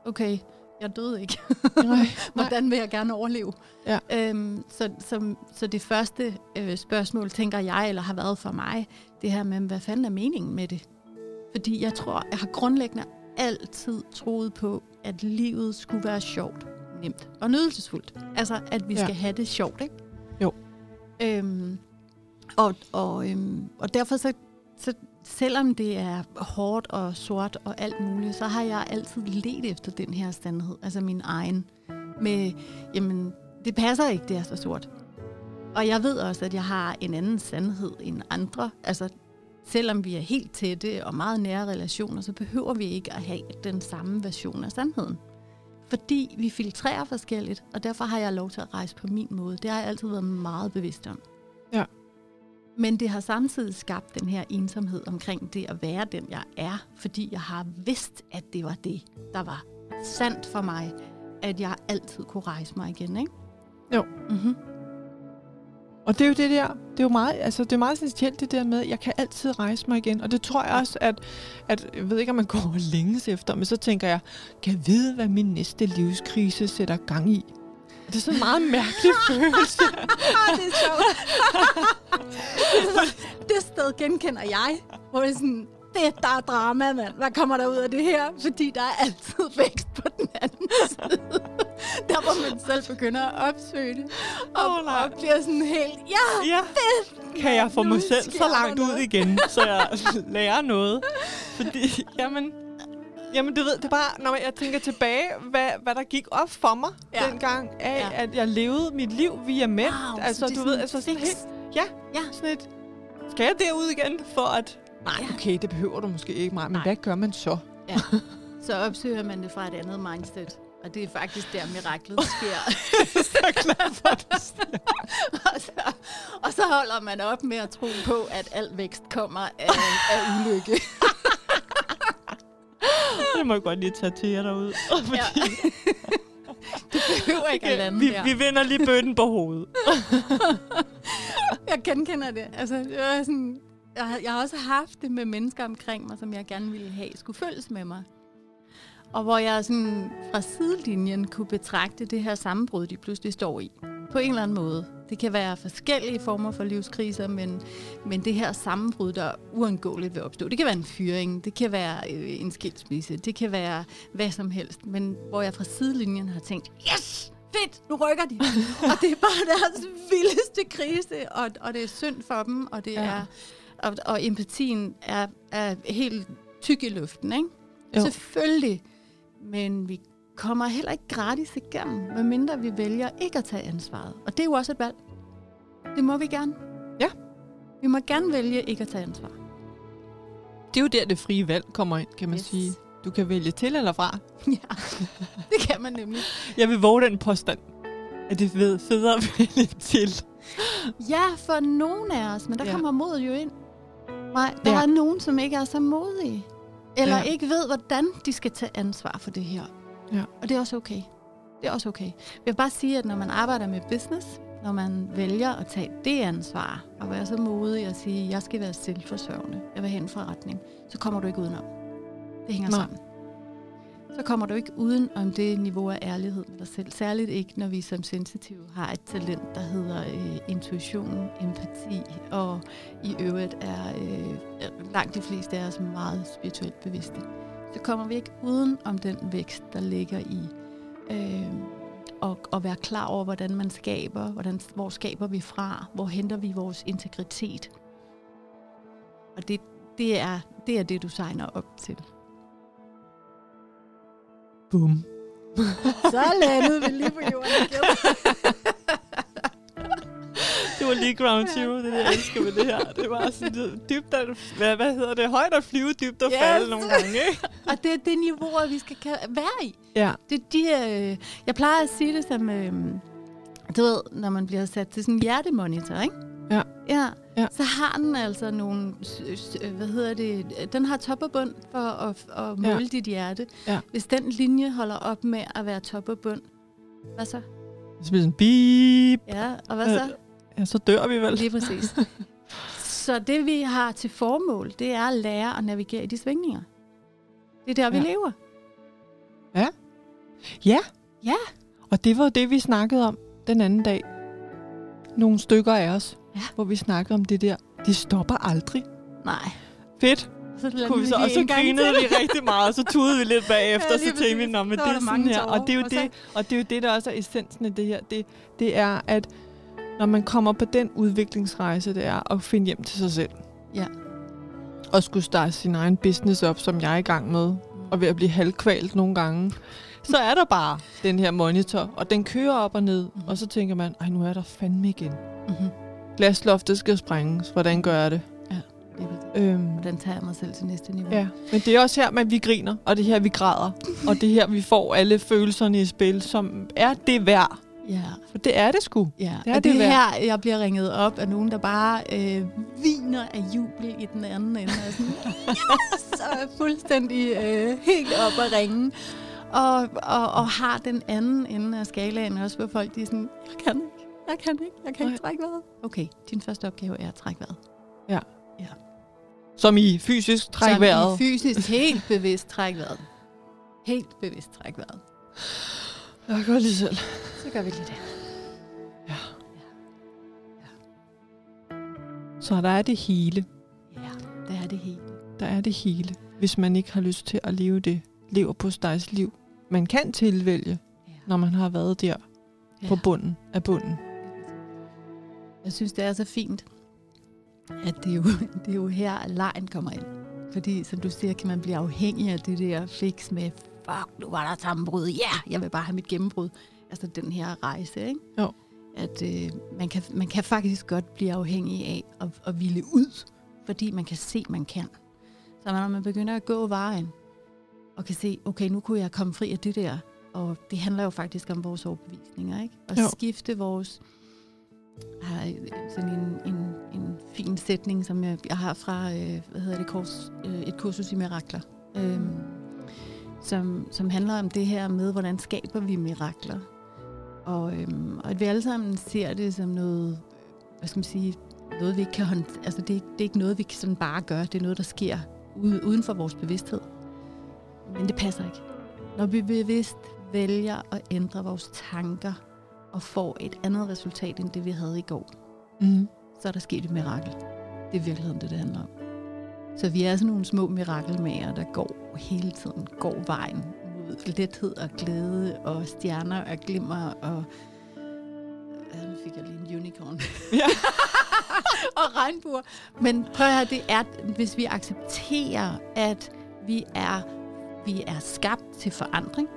okay, jeg døde ikke. Nej, Hvordan vil jeg gerne overleve? Ja. Øhm, så, så, så det første øh, spørgsmål, tænker jeg, eller har været for mig, det her med, hvad fanden er meningen med det? Fordi jeg tror, jeg har grundlæggende altid troet på, at livet skulle være sjovt, nemt og nydelsesfuldt. Altså, at vi ja. skal have det sjovt, ikke? Jo. Øhm, og, og, øhm, og derfor så, så selvom det er hårdt og sort og alt muligt, så har jeg altid let efter den her sandhed, altså min egen. Med, jamen, det passer ikke, det er så sort. Og jeg ved også, at jeg har en anden sandhed end andre. Altså, selvom vi er helt tætte og meget nære relationer, så behøver vi ikke at have den samme version af sandheden. Fordi vi filtrerer forskelligt, og derfor har jeg lov til at rejse på min måde. Det har jeg altid været meget bevidst om. Ja. Men det har samtidig skabt den her ensomhed omkring det at være den, jeg er, fordi jeg har vidst, at det var det, der var sandt for mig, at jeg altid kunne rejse mig igen, ikke? Jo. Mm-hmm. Og det er jo det der, det er jo meget, altså det er meget essentielt det der med, at jeg kan altid rejse mig igen. Og det tror jeg også, at, at jeg ved ikke, om man går længes efter, men så tænker jeg, kan jeg vide, hvad min næste livskrise sætter gang i? Det er sådan en meget mærkelig følelse. det er sjovt. det, det sted genkender jeg, hvor det er sådan, det der er drama, mand. Hvad kommer der ud af det her? Fordi der er altid vækst på den anden side. der hvor man selv begynder at opsøge det. Og, oh, nej. og bliver sådan helt, ja, ja. det Kan jeg få mig selv så langt ud igen, så jeg lærer noget? Fordi, jamen, Jamen, du ved, det er bare, når jeg tænker tilbage, hvad, hvad der gik op for mig ja. dengang, af ja. at jeg levede mit liv via mænd. Wow, altså, du ved, altså sådan helt, ja, ja, sådan et, skal jeg derud igen for at, nej, okay, det behøver du måske ikke meget, men nej. hvad gør man så? Ja. Så opsøger man det fra et andet mindset. Og det er faktisk der, miraklet sker. så glad for det og, så, og så holder man op med at tro på, at al vækst kommer af, af ulykke det må jeg godt lige tage til jer derude. Fordi ja. det behøver ikke okay, at lande vi, der. Vi vinder lige bøtten på hovedet. jeg genkender det. Altså, det var sådan, jeg, har, jeg har også haft det med mennesker omkring mig, som jeg gerne ville have skulle følges med mig. Og hvor jeg sådan fra sidelinjen kunne betragte det her sammenbrud, de pludselig står i. På en eller anden måde. Det kan være forskellige former for livskriser, men, men det her sammenbrud, der uundgåeligt vil opstå. Det kan være en fyring, det kan være øh, en skilsmisse, det kan være hvad som helst. Men hvor jeg fra sidelinjen har tænkt, yes! fedt, nu rykker de. og det er bare deres vildeste krise, og, og det er synd for dem, og det ja. er og, og empatien er, er helt tyk i luften, ikke? Jo. Selvfølgelig, men vi kommer heller ikke gratis igennem, medmindre vi vælger ikke at tage ansvaret. Og det er jo også et valg. Det må vi gerne. Ja. Vi må gerne vælge ikke at tage ansvar. Det er jo der, det frie valg kommer ind, kan man Yes. sige. Du kan vælge til eller fra. Ja, det kan man nemlig. Jeg vil våge den påstand, at det er fed- federe at vælge til. Ja, for nogen af os, men der Ja. ja. kommer modet jo ind. Nej, der Ja. er nogen, som ikke er så modige. Eller Ja. ikke ved, hvordan de skal tage ansvar for det her. Ja. Og det er også okay. Det er også okay. Jeg vil bare sige, at når man arbejder med business, når man vælger at tage det ansvar, og være så modig og sige, at jeg skal være selvforsørgende, jeg vil have en forretning, så kommer du ikke udenom. Det hænger Nej. sammen. Så kommer du ikke uden om det niveau af ærlighed med dig selv. Særligt ikke, når vi som sensitive har et talent, der hedder øh, intuition, empati, og i øvrigt er øh, langt de fleste af os meget spirituelt bevidste. Så kommer vi ikke uden om den vækst, der ligger i øh, og, og være klar over, hvordan man skaber, hvordan, hvor skaber vi fra, hvor henter vi vores integritet. Og det, det, er, det er det, du signer op til. Boom. Så landede vi lige på jorden igen. Det var lige ground zero, det er det, jeg elsker med det her. Det var sådan lidt dybt at, hvad, hvad hedder det? Højt at flyve, dybt at Yes. falde nogle gange, ikke? og det er det niveau, vi skal ka- være i. Ja. Det er de her, øh, jeg plejer at sige det som, øh, du ved, når man bliver sat til sådan en hjertemonitor, ikke? Ja. Ja, Ja. så har den altså nogle, hvad hedder det, den har top og bund for at, at måle Ja. ja. dit hjerte. Ja. Hvis den linje holder op med at være top og bund, hvad så? Så bliver sådan, beep. Ja, og hvad så? Ja, så dør vi vel. Lige præcis. så det vi har til formål, det er at lære at navigere i de svingninger. Det er der, vi Ja. lever. Ja. Ja. Og det var det, vi snakkede om den anden dag. Nogle stykker af os, Ja. hvor vi snakkede om det der. De stopper aldrig. Nej. Fedt. Så Kunne vi så, og så grinede vi rigtig meget, og så tudede vi lidt bagefter, Ja, så tænkte vi. Nå, men det er sådan her. Og det er jo og det, og det er jo det, der også er essensen af det her. Det, det er, at når man kommer på den udviklingsrejse, det er at finde hjem til sig selv. Ja. Og skulle starte sin egen business op, som jeg er i gang med, og ved at blive halvkvalt nogle gange, så er der bare den her monitor, og den kører op og ned, Mhm. og så tænker man, ej, nu er der fandme igen. Mm-hmm. Glasloftet skal sprænges. Hvordan gør jeg det? Øhm, Hvordan tager jeg mig selv til næste niveau? ja. Men det er også her, at vi griner, og det er her, vi græder, og det er her, vi får alle følelserne i spil, som er det værd. ja. For det er det sgu. Ja, Det er og det det er her, jeg bliver ringet op af nogen, der bare øh, viner af jubel i den anden ende. Og sådan, yes! Og er fuldstændig øh, helt op at ringe. Og, og, og har den anden ende af skalaen også, hvor folk de er sådan, jeg kan jeg kan ikke, jeg kan ikke trække vejret. Okay, din første opgave er at trække vejret. Som i fysisk træk Som vejret. i fysisk helt bevidst træk vejret. Helt bevidst træk vejret. Jeg gør lige selv. Så gør vi lige det. Så der er det hele. Ja, det er det hele. Der er det hele. Hvis man ikke har lyst til at leve det lever på stegs liv, man kan tilvælge, Ja. når man har været der på bunden af bunden. Jeg synes, det er så fint, at det er jo, det er jo her, at lejen kommer ind. Fordi, som du siger, kan man blive afhængig af det der fix med, fuck, nu var der sammenbrud, ja, yeah, jeg vil bare have mit gennembrud. Altså den her rejse, ikke? Jo. At øh, man, kan, man kan faktisk godt blive afhængig af at, at ville ud, fordi man kan se, man kan. Så når man begynder at gå vejen, og kan se, okay, nu kunne jeg komme fri af det der, og det handler jo faktisk om vores overbevisninger, ikke? At Jo. skifte vores har sådan en, en, en fin sætning, som jeg, jeg har fra øh, hvad hedder det, kurs, øh, et kursus i mirakler, øh, som, som handler om det her med, hvordan skaber vi mirakler. Og, øh, og at vi alle sammen ser det som noget, hvad skal man sige, noget vi ikke kan håndtere. Altså det, det er ikke noget, vi kan sådan bare gøre. Det er noget, der sker ude, uden for vores bevidsthed. Men det passer ikke. Når vi bevidst vælger at ændre vores tanker, og får et andet resultat, end det vi havde i går, Mm. så er der sket et mirakel. Det er virkeligheden det, det handler om. Så vi er sådan nogle små mirakelmager, der går hele tiden, går vejen mod lethed og glæde og stjerner og glimmer og... Ja, nu fik jeg lige en unicorn. Ja. og regnbuer. Men prøv at høre, det er, hvis vi accepterer, at vi er, vi er skabt til forandring,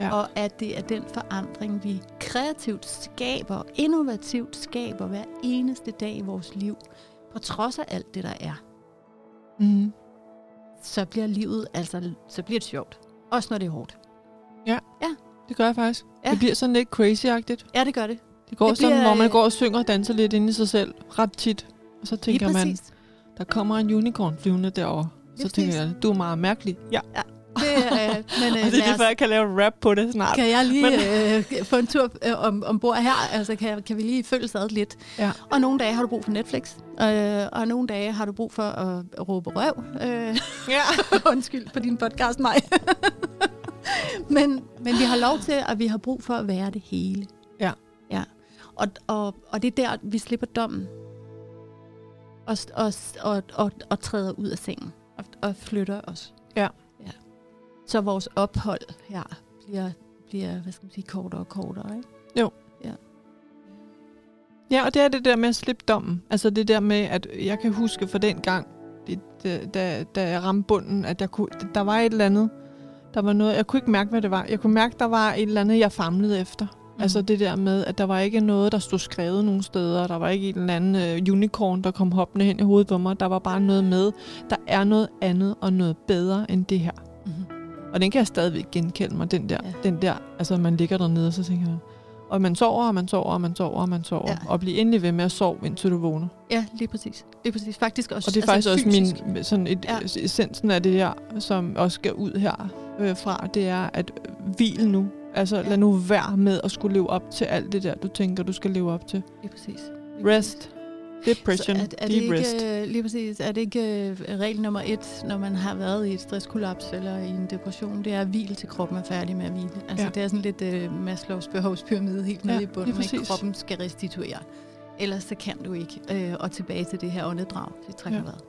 Ja. og at det er den forandring, vi kreativt skaber, innovativt skaber hver eneste dag i vores liv, på trods af alt det, der er, Mm. så bliver livet, altså, så bliver det sjovt. Også når det er hårdt. Det gør jeg faktisk. Ja. Det bliver sådan lidt crazy-agtigt. Ja, det gør det. Det går Det sådan, bliver, hvor man øh, går og synger og danser lidt ind i sig selv ret tit. Og så tænker man, der kommer en unicorn flyvende derovre. Så tænker jeg, du er meget mærkelig. Ja, Det, øh, men, øh, og det er lige før, jeg kan lave rap på det snart. Kan jeg lige øh, få en tur øh, om, ombord her? Altså, kan, kan vi lige følges ad lidt? Ja. Og nogle dage har du brug for Netflix, øh, og nogle dage har du brug for at råbe røv. Øh, Ja. undskyld på din podcast, mig. men, men vi har lov til, at vi har brug for at være det hele. Ja. ja. Og, og, og det er der, vi slipper dommen. Og, og, og, og, og træder ud af sengen. Og, og flytter os. Ja. Ja. Så vores ophold her bliver, bliver hvad skal man sige, kortere og kortere. Ikke? Ja, og det er det der med at slippe dommen. Altså det der med, at jeg kan huske for den gang, det, det, da, da jeg ramte bunden, at jeg kunne, der var et eller andet, der var noget, jeg kunne ikke mærke, hvad det var. Jeg kunne mærke, der var et eller andet, jeg famlede efter. Mm. Altså det der med, at der var ikke noget, der stod skrevet nogen steder. Der var ikke en eller anden øh, unicorn, der kom hoppende hen i hovedet på mig. Der var bare noget med, der er noget andet og noget bedre end det her. Mm-hmm. Og den kan jeg stadigvæk genkende mig, den der. Ja. Den der, altså man ligger dernede, og så tænker man, og man sover, og man sover, og man sover, og man sover. Ja. Og bliver endelig ved med at sove, indtil du vågner. Ja, lige præcis. Lige præcis. Faktisk også, Og det er faktisk også fysisk. min, sådan et, Ja. essensen af det her, som også skal ud her øh, fra, det er at hvil nu. Altså Ja. lad nu være med at skulle leve op til alt det der, du tænker, du skal leve op til. Lige præcis. Lige Rest. Depression. Så er, er det deep ikke, rest. øh, lige præcis, er det ikke øh, regel nummer et, når man har været i et stresskollaps eller i en depression, det er at hvile til kroppen er færdig med at hvile. Altså Ja. det er sådan lidt øh, Maslows behovspyramide helt nede Ja, i bunden, præcis. kroppen skal restituere. Ellers så kan du ikke. Øh, og tilbage til det her åndedrag. Det trækker Ja. vejret.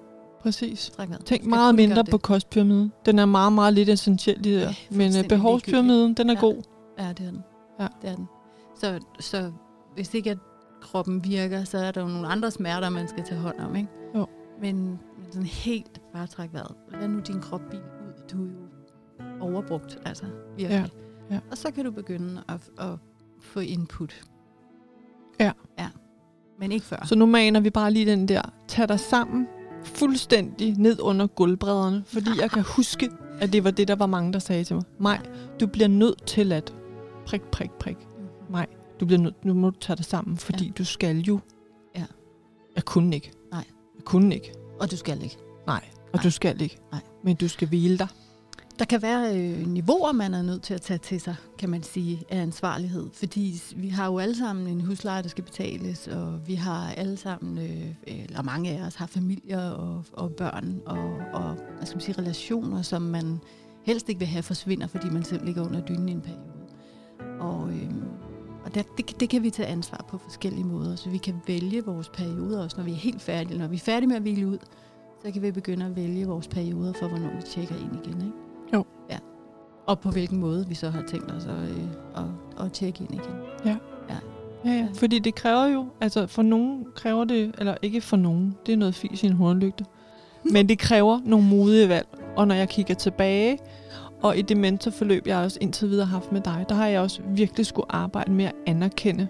Præcis. Tænk meget mindre på det. kostpyramiden. Den er meget, meget lidt essentiel i det Ja. Men fuldstændig behovspyramiden, den er Ja. god. Ja, det er den. Ja. Det er den. Så, så hvis ikke at kroppen virker, så er der jo nogle andre smerter, man skal tage hånd om, ikke? Jo. Men, men sådan helt bare træk vejret. Lad nu din krop hvile ud. Du er jo overbrugt, altså virkelig. Ja. Ja. Og så kan du begynde at, at få input. Ja. Ja. Men ikke før. Så nu maner vi bare lige den der, tag dig sammen fuldstændig ned under gulvbrædderne, fordi jeg kan huske, at det var det, der var mange, der sagde til mig. Maj, du bliver nødt til at prik, prik, prik. Mhm. Maj, du bliver nødt, nu må du tage dig sammen, fordi ja. du skal jo. Ja. Jeg kunne ikke. Nej. Jeg kunne ikke. Og du skal ikke. Nej, og Nej. du skal ikke. Nej. Men du skal hvile dig. Der kan være øh, niveauer, man er nødt til at tage til sig, kan man sige, af ansvarlighed. Fordi vi har jo alle sammen en husleje, der skal betales, og vi har alle sammen, øh, eller mange af os, har familier og, og børn og, og hvad skal man sige, relationer, som man helst ikke vil have forsvinder, fordi man selv ligger under dynen i en periode. Og, øh, og der, det, det kan vi tage ansvar på forskellige måder, så vi kan vælge vores perioder også, når vi er helt færdige. Når vi er færdige med at hvile ud, så kan vi begynde at vælge vores perioder for, hvornår vi tjekker ind igen. Ikke? Jo. Ja. Og på hvilken måde vi så har tænkt os at, øh, at, at tjekke ind igen. Ja, ja. Fordi det kræver jo, altså for nogen kræver det, eller ikke for nogen, det er noget fis i en hornlygte. Men det kræver nogle modige valg. Og når jeg kigger tilbage, og i det mentorforløb, jeg også indtil videre har haft med dig, der har jeg også virkelig skulle arbejde med at anerkende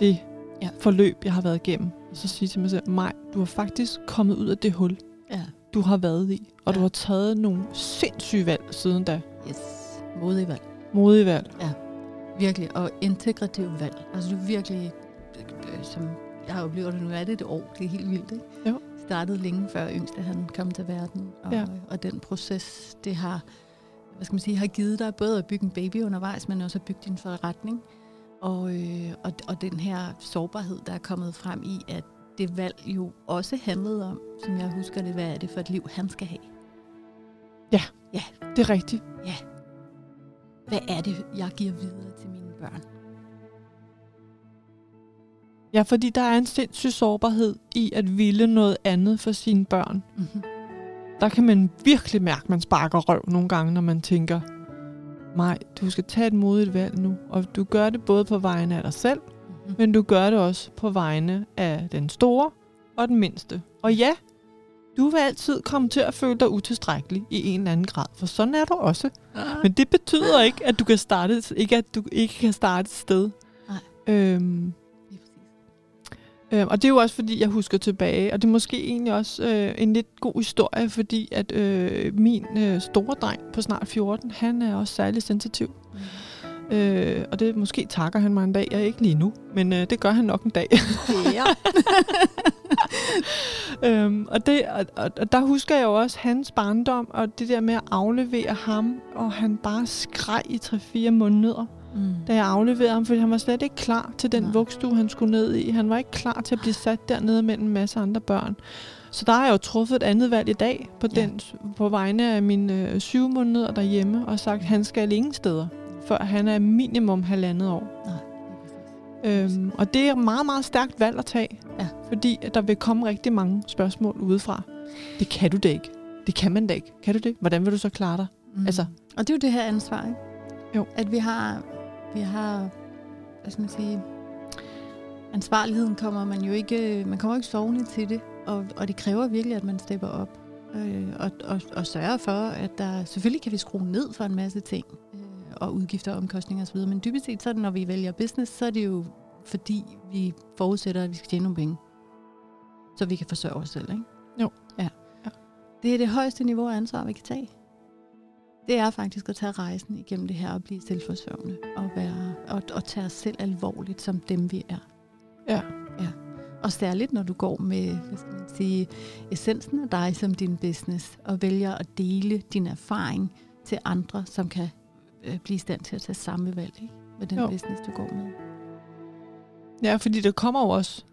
det Ja. forløb, jeg har været igennem. Og så sige til mig selv, Maj, du har faktisk kommet ud af det hul, Ja. du har været i. Og Ja. du har taget nogle sindssyge valg siden da. Yes. Modig valg. Modige valg. Virkelig. Og integrativ valg. Altså du virkelig, øh, som jeg har oplevet det nu, er det et år. Det er helt vildt, ikke? Jo. Startede længe før yngste han kom til verden. Og, Ja. og den proces, det har, hvad skal man sige, har givet dig både at bygge en baby undervejs, men også at bygge din forretning. Og, øh, og, og den her sårbarhed, der er kommet frem i, at det valg jo også handlede om, som jeg husker det, hvad er det for et liv, han skal have? Det er rigtigt. Hvad er det, jeg giver videre til mine børn? Ja, fordi der er en sindssyg sårbarhed i at ville noget andet for sine børn. Mm-hmm. Der kan man virkelig mærke, at man sparker røv nogle gange, når man tænker, nej, du skal tage et modigt valg nu. Og du gør det både på vegne af dig selv, Mm-hmm. men du gør det også på vegne af den store og den mindste. Og ja, du vil altid komme til at føle dig utilstrækkelig i en eller anden grad, for sådan er du også. Men det betyder ikke, at du kan starte, ikke at du ikke kan starte et sted. Nej. Øhm. Øh, og det er jo også, fordi jeg husker tilbage, og det er måske egentlig også øh, en lidt god historie, fordi at øh, min øh, store dreng på snart 14, han er også særlig sensitiv. Mm. Øh, og det måske takker han mig en dag, jeg ikke lige nu, men øh, det gør han nok en dag. Ja. øhm, og, det, og, og, og der husker jeg jo også hans barndom, og det der med at aflevere ham, og han bare skreg i 3-4 måneder, mm. da jeg afleverede ham, fordi han var slet ikke klar til den vugstue, han skulle ned i. Han var ikke klar til at blive sat dernede mellem en masse andre børn. Så der har jeg jo truffet et andet valg i dag på, ja. den, på vegne af mine øh, syv måneder derhjemme, og sagt, at han skal ingen steder, før han er minimum halvandet år. Nej. Øhm, og det er et meget, meget stærkt valg at tage, ja. fordi at der vil komme rigtig mange spørgsmål udefra. Det kan du da ikke. Det kan man da ikke. Kan du det? Hvordan vil du så klare dig? Mm. Altså. Og det er jo det her ansvar, ikke? Jo. At vi har, vi har, hvad skal man sige, ansvarligheden kommer man jo ikke, man kommer ikke sovende til det, og, og det kræver virkelig, at man stepper op øh, og, og, og sørger for, at der, selvfølgelig kan vi skrue ned for en masse ting, og udgifter, omkostninger osv. Men dybest set, så når vi vælger business, så er det jo fordi, vi forudsætter, at vi skal tjene nogle penge. Så vi kan forsørge os selv, ikke? Jo. Ja. ja. Det er det højeste niveau af ansvar, vi kan tage. Det er faktisk at tage rejsen igennem det her og blive selvforsørgende og, være, og, og tage os selv alvorligt som dem, vi er. Ja. ja. Og særligt, når du går med hvad skal man sige, essensen af dig som din business, og vælger at dele din erfaring til andre, som kan øh, blive i stand til at tage samme valg ikke? med den jo. business, du går med. Ja, fordi det kommer jo også,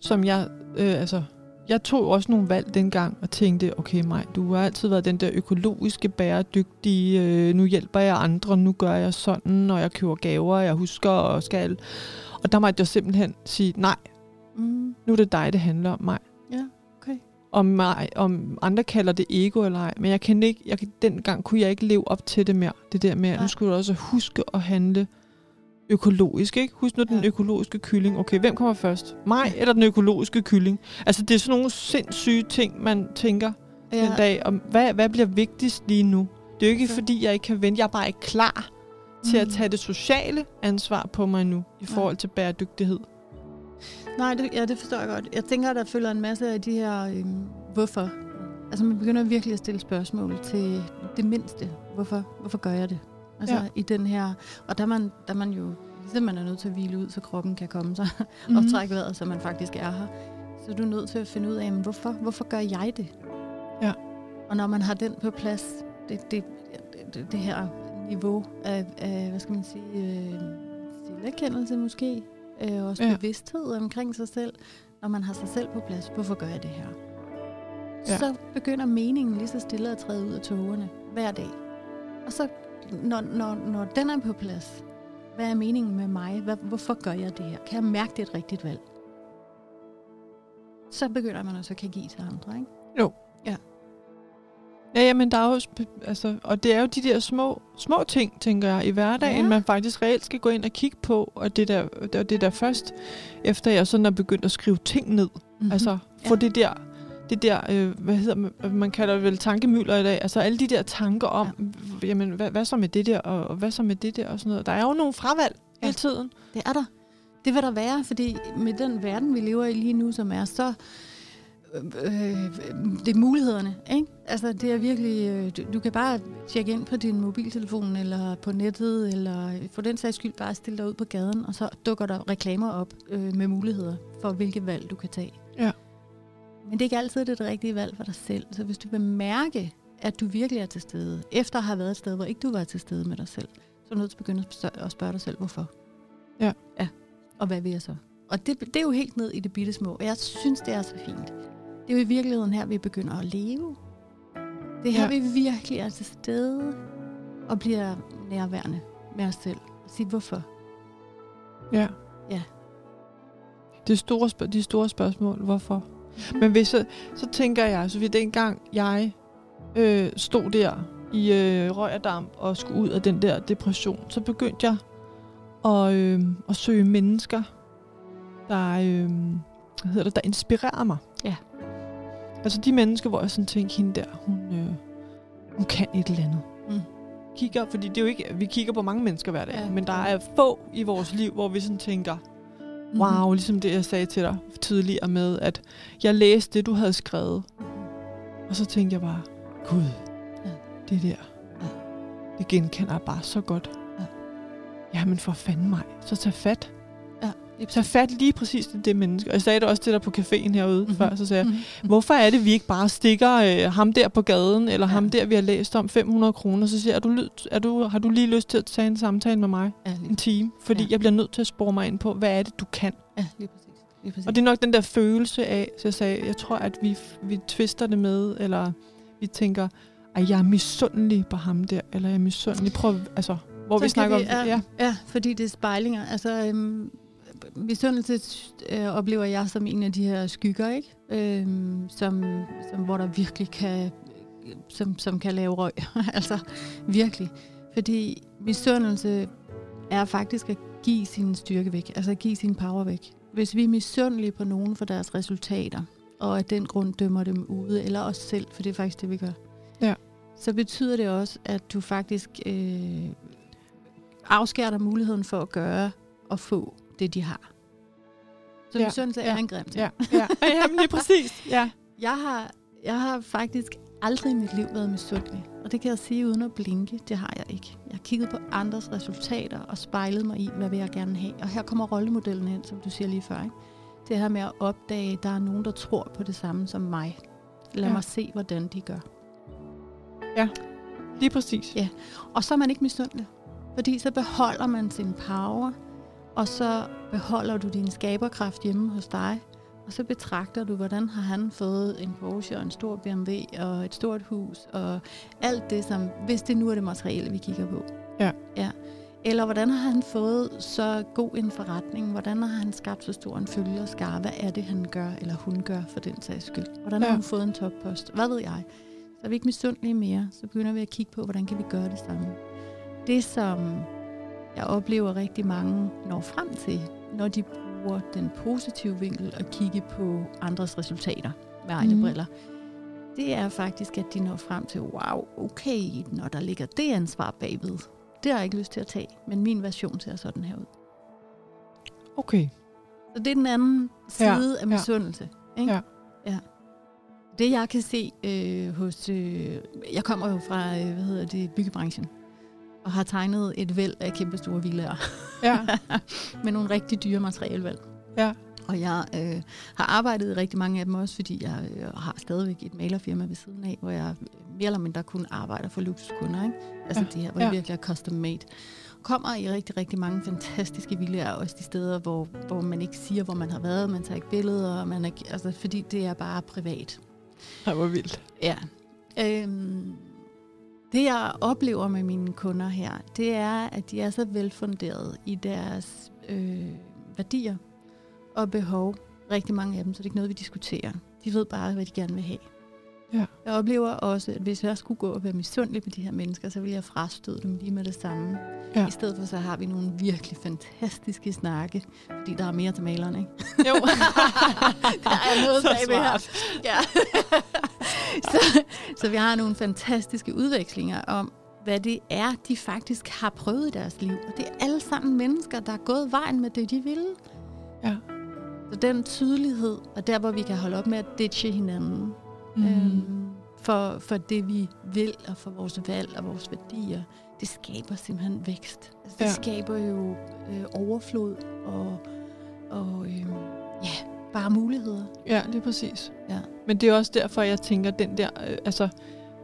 som jeg, øh, altså, jeg tog også nogle valg dengang og tænkte, okay mig, du har altid været den der økologiske, bæredygtige, øh, nu hjælper jeg andre, nu gør jeg sådan, og jeg køber gaver, jeg husker og skal. Og der måtte jeg simpelthen sige, nej, mm. nu er det dig, det handler om mig. Ja om, mig, om andre kalder det ego eller ej, men jeg kan ikke, jeg, dengang kunne jeg ikke leve op til det mere. Det der med, at nu skulle du også huske at handle økologisk, ikke? Husk nu den økologiske kylling. Okay, hvem kommer først? Mig eller den økologiske kylling? Altså, det er sådan nogle sindssyge ting, man tænker ja. den dag. Om, hvad, hvad bliver vigtigst lige nu? Det er jo ikke, ja. fordi jeg ikke kan vente. Jeg er bare ikke klar mm. til at mm. tage det sociale ansvar på mig nu, i forhold til bæredygtighed. Nej, det, ja, det forstår jeg godt. Jeg tænker, der følger en masse af de her, øhm, hvorfor. Altså man begynder virkelig at stille spørgsmål til det mindste. Hvorfor, hvorfor gør jeg det? Altså ja. i den her, og der man, der man jo, ligesom man er nødt til at hvile ud, så kroppen kan komme sig mm-hmm. og mhm. trække vejret, så man faktisk er her. Så er du nødt til at finde ud af, men hvorfor, hvorfor gør jeg det? Ja. Og når man har den på plads, det, det, det, det her niveau af, af, hvad skal man sige, øh, selverkendelse måske, øh, også ja. bevidsthed omkring sig selv, når man har sig selv på plads. Hvorfor gør jeg det her? Ja. Så begynder meningen lige så stille at træde ud af togerne hver dag. Og så, når, når, når den er på plads, hvad er meningen med mig? Hvad, hvorfor gør jeg det her? Kan jeg mærke, det er et rigtigt valg? Så begynder man også at kan give til andre, ikke? Jo. Ja. Ja, jamen, der er jo, altså, og det er jo de der små, små ting, tænker jeg, i hverdagen, ja. man faktisk reelt skal gå ind og kigge på, og det der, det, det der først, efter jeg sådan er begyndt at skrive ting ned, mm-hmm. altså få ja. det der, det der, øh, hvad hedder man, man kalder det vel tankemøller i dag, altså alle de der tanker om, ja. jamen, hvad, hvad så med det der, og, og hvad så med det der, og sådan noget. Der er jo nogle fravalg ja. hele tiden. Det er der. Det vil der være, fordi med den verden, vi lever i lige nu, som er så øh, det er mulighederne, ikke? Altså, det er virkelig... Øh, du, du kan bare tjekke ind på din mobiltelefon, eller på nettet, eller for den sags skyld bare stille dig ud på gaden, og så dukker der reklamer op øh, med muligheder for, hvilke valg du kan tage. Ja. Men det er ikke altid det, det rigtige valg for dig selv. Så hvis du vil mærke, at du virkelig er til stede, efter at have været et sted, hvor ikke du var til stede med dig selv, så er du nødt til at begynde at spørge dig selv, hvorfor. Ja. Ja. Og hvad vil jeg så? Og det, det er jo helt ned i det bitte små. Og jeg synes, det er så fint. Det er jo i virkeligheden her, vi begynder at leve. Det er her, ja. vi virkelig er til stede og bliver nærværende med os selv. Og sige, hvorfor? Ja. Ja. Det store, de store spørgsmål, hvorfor? Men hvis så, så tænker jeg, så vi dengang jeg øh, stod der i øh, Røgerdam og skulle ud af den der depression, så begyndte jeg at, øh, at søge mennesker, der, øh, hvad hedder det, der inspirerer mig. Ja. Altså de mennesker, hvor jeg sådan tænker, hende der, hun, øh, hun kan et eller andet. Mm. Kigger, fordi det er jo ikke, vi kigger på mange mennesker hver dag, ja. men der er få i vores liv, hvor vi sådan tænker, wow, ligesom det, jeg sagde til dig tidligere med, at jeg læste det, du havde skrevet. Og så tænkte jeg bare, Gud, Ja. det der, Ja. det genkender jeg bare så godt. Ja. Jamen for fanden mig, så tag fat. Ja, lige Tag fat lige præcis til det menneske. Og jeg sagde det også til dig på caféen herude Mhm. mm-hmm. før, så sagde jeg, Mhm. hvorfor er det, vi ikke bare stikker øh, ham der på gaden, eller Ja. ham der, vi har læst om, 500 kroner, så siger jeg, er du, er du, har du lige lyst til at tage en samtale med mig? Ja, En time? Fordi Ja. jeg bliver nødt til at spore mig ind på, hvad er det, du kan? ja, lige præcis. Lige præcis. Og det er nok den der følelse af, så jeg sagde, jeg tror, at vi, vi twister det med, eller vi tænker, at jeg er misundelig på ham der, eller jeg er misundelig. Prøv, altså, hvor Så vi snakker om, ja, ja, ja, fordi det er spejlinger. Altså, øhm, misundelse øh, oplever jeg som en af de her skygger, ikke? Øhm, som, som, hvor der virkelig kan, som, som kan lave røg. altså, virkelig. Fordi misundelse er faktisk at give sin styrke væk, altså at give sin power væk. Hvis vi er misundelige på nogen for deres resultater, og af den grund dømmer dem ude, eller os selv, for det er faktisk det, vi gør, Ja. så betyder det også, at du faktisk øh, afskærer dig muligheden for at gøre og få det, de har. Så Ja, misundelse er ja, en grim ting. ja, ja. Jamen lige præcis. Ja. Jeg har, jeg har faktisk aldrig i mit liv været misundelig. Og det kan jeg sige uden at blinke. Det har jeg ikke. Jeg har kigget på andres resultater og spejlet mig i, hvad vil jeg gerne have. Og her kommer rollemodellen ind, som du siger lige før. Ikke? Det her med at opdage, at der er nogen, der tror på det samme som mig. Lad Ja. ja. mig se, hvordan de gør. Lige præcis. Ja. Og så er man ikke misundelig. Fordi så beholder man sin power, og så beholder du din skaberkraft hjemme hos dig. Og så betragter du, hvordan har han fået en Porsche og en stor BMW og et stort hus og alt det, som, hvis det nu er det materielle, vi kigger på. Ja. ja. Eller hvordan har han fået så god en forretning? Hvordan har han skabt så stor en følgerskare? Hvad er det, han gør, eller hun gør for den sags skyld? Hvordan har Ja. hun fået en toppost? Hvad ved jeg? Så er vi ikke misundelige mere. Så begynder vi at kigge på, hvordan kan vi gøre det samme. Det, som jeg oplever rigtig mange når frem til, når de bruger den positive vinkel og kigge på andres resultater med egne mm. briller, det er faktisk, at de når frem til, wow, okay, når der ligger det ansvar bagved, det har jeg ikke lyst til at tage, men min version ser sådan her ud. Okay. Så det er den anden side Ja, af ja. misundelse. Ikke? Ja. ja. Det jeg kan se øh, hos... Øh, jeg kommer jo fra, øh, hvad hedder det, byggebranchen, og har tegnet et væld af kæmpe store villager. Ja. med nogle rigtig dyre materialevalg. Ja. Og jeg øh, har arbejdet i rigtig mange af dem også, fordi jeg øh, har stadigvæk et malerfirma ved siden af, hvor jeg øh, mere eller mindre kun arbejder for luksuskunder. Ikke? Altså Ja, det her, hvor ja. det virkelig er custom made. Kommer i rigtig, rigtig mange fantastiske villager, også de steder, hvor, hvor man ikke siger, hvor man har været, man tager ikke billeder, og man er, altså, fordi det er bare privat. Det var vildt. Ja. Øhm, det jeg oplever med mine kunder her, det er, at de er så velfunderet i deres øh, værdier og behov. Rigtig mange af dem, så det er ikke noget, vi diskuterer. De ved bare, hvad de gerne vil have. Ja. Jeg oplever også, at hvis jeg skulle gå og være misundelig på de her mennesker, så ville jeg frastøde dem lige med det samme. Ja. I stedet for så har vi nogle virkelig fantastiske snakke, fordi der er mere til malerne, ikke? Jo. der er noget Så bagved her. Ja. så, så vi har nogle fantastiske udvekslinger om, hvad det er, de faktisk har prøvet i deres liv. Og det er alle sammen mennesker, der er gået vejen med det, de ville. Ja. Så den tydelighed, og der, hvor vi kan holde op med at ditche hinanden, Mm. øhm, for, for det, vi vil, og for vores valg og vores værdier, det skaber simpelthen vækst. Altså, det ja. skaber jo øh, overflod og, og øh, ja, bare muligheder. Ja, det er præcis. Ja. Men det er også derfor, jeg tænker, den der, øh, altså,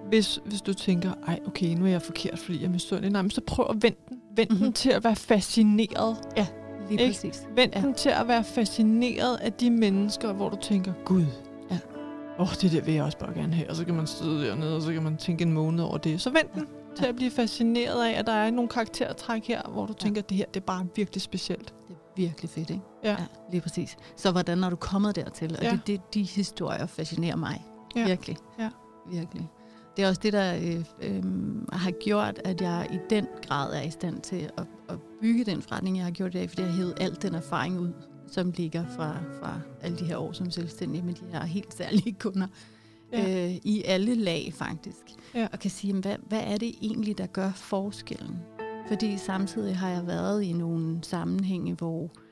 hvis, hvis du tænker, ej, okay, nu er jeg forkert, fordi jeg er misundelig. Nej, men så prøv at vende den. Vend mm-hmm. den Mhm. til at være fascineret. Lige Ikke? præcis. Vend Ja. den til at være fascineret af de mennesker, hvor du tænker, Gud, Ja. åh, oh, det der vil jeg også bare gerne have. Og så kan man sidde dernede, og så kan man tænke en måned over det. Så vend den til at blive fascineret af, at der er nogle karaktertræk her, hvor du tænker, det her, det er bare virkelig specielt. Virkelig fedt, ikke? Ja. ja lige præcis. Så hvordan er du kommet dertil? Og Ja. det, det, de historier fascinerer mig. Ja. Virkelig. Ja. Virkelig. Det er også det, der øh, øh, har gjort, at jeg i den grad er i stand til at, at bygge den forretning, jeg har gjort i dag, fordi jeg har hævet al den erfaring ud, som ligger fra, fra alle de her år som selvstændig med de her helt særlige kunder. Ja. Øh, I alle lag faktisk. Ja. Og kan sige, hvad, hvad er det egentlig, der gør forskellen? Fordi samtidig har jeg været i nogle sammenhænge, hvor øh,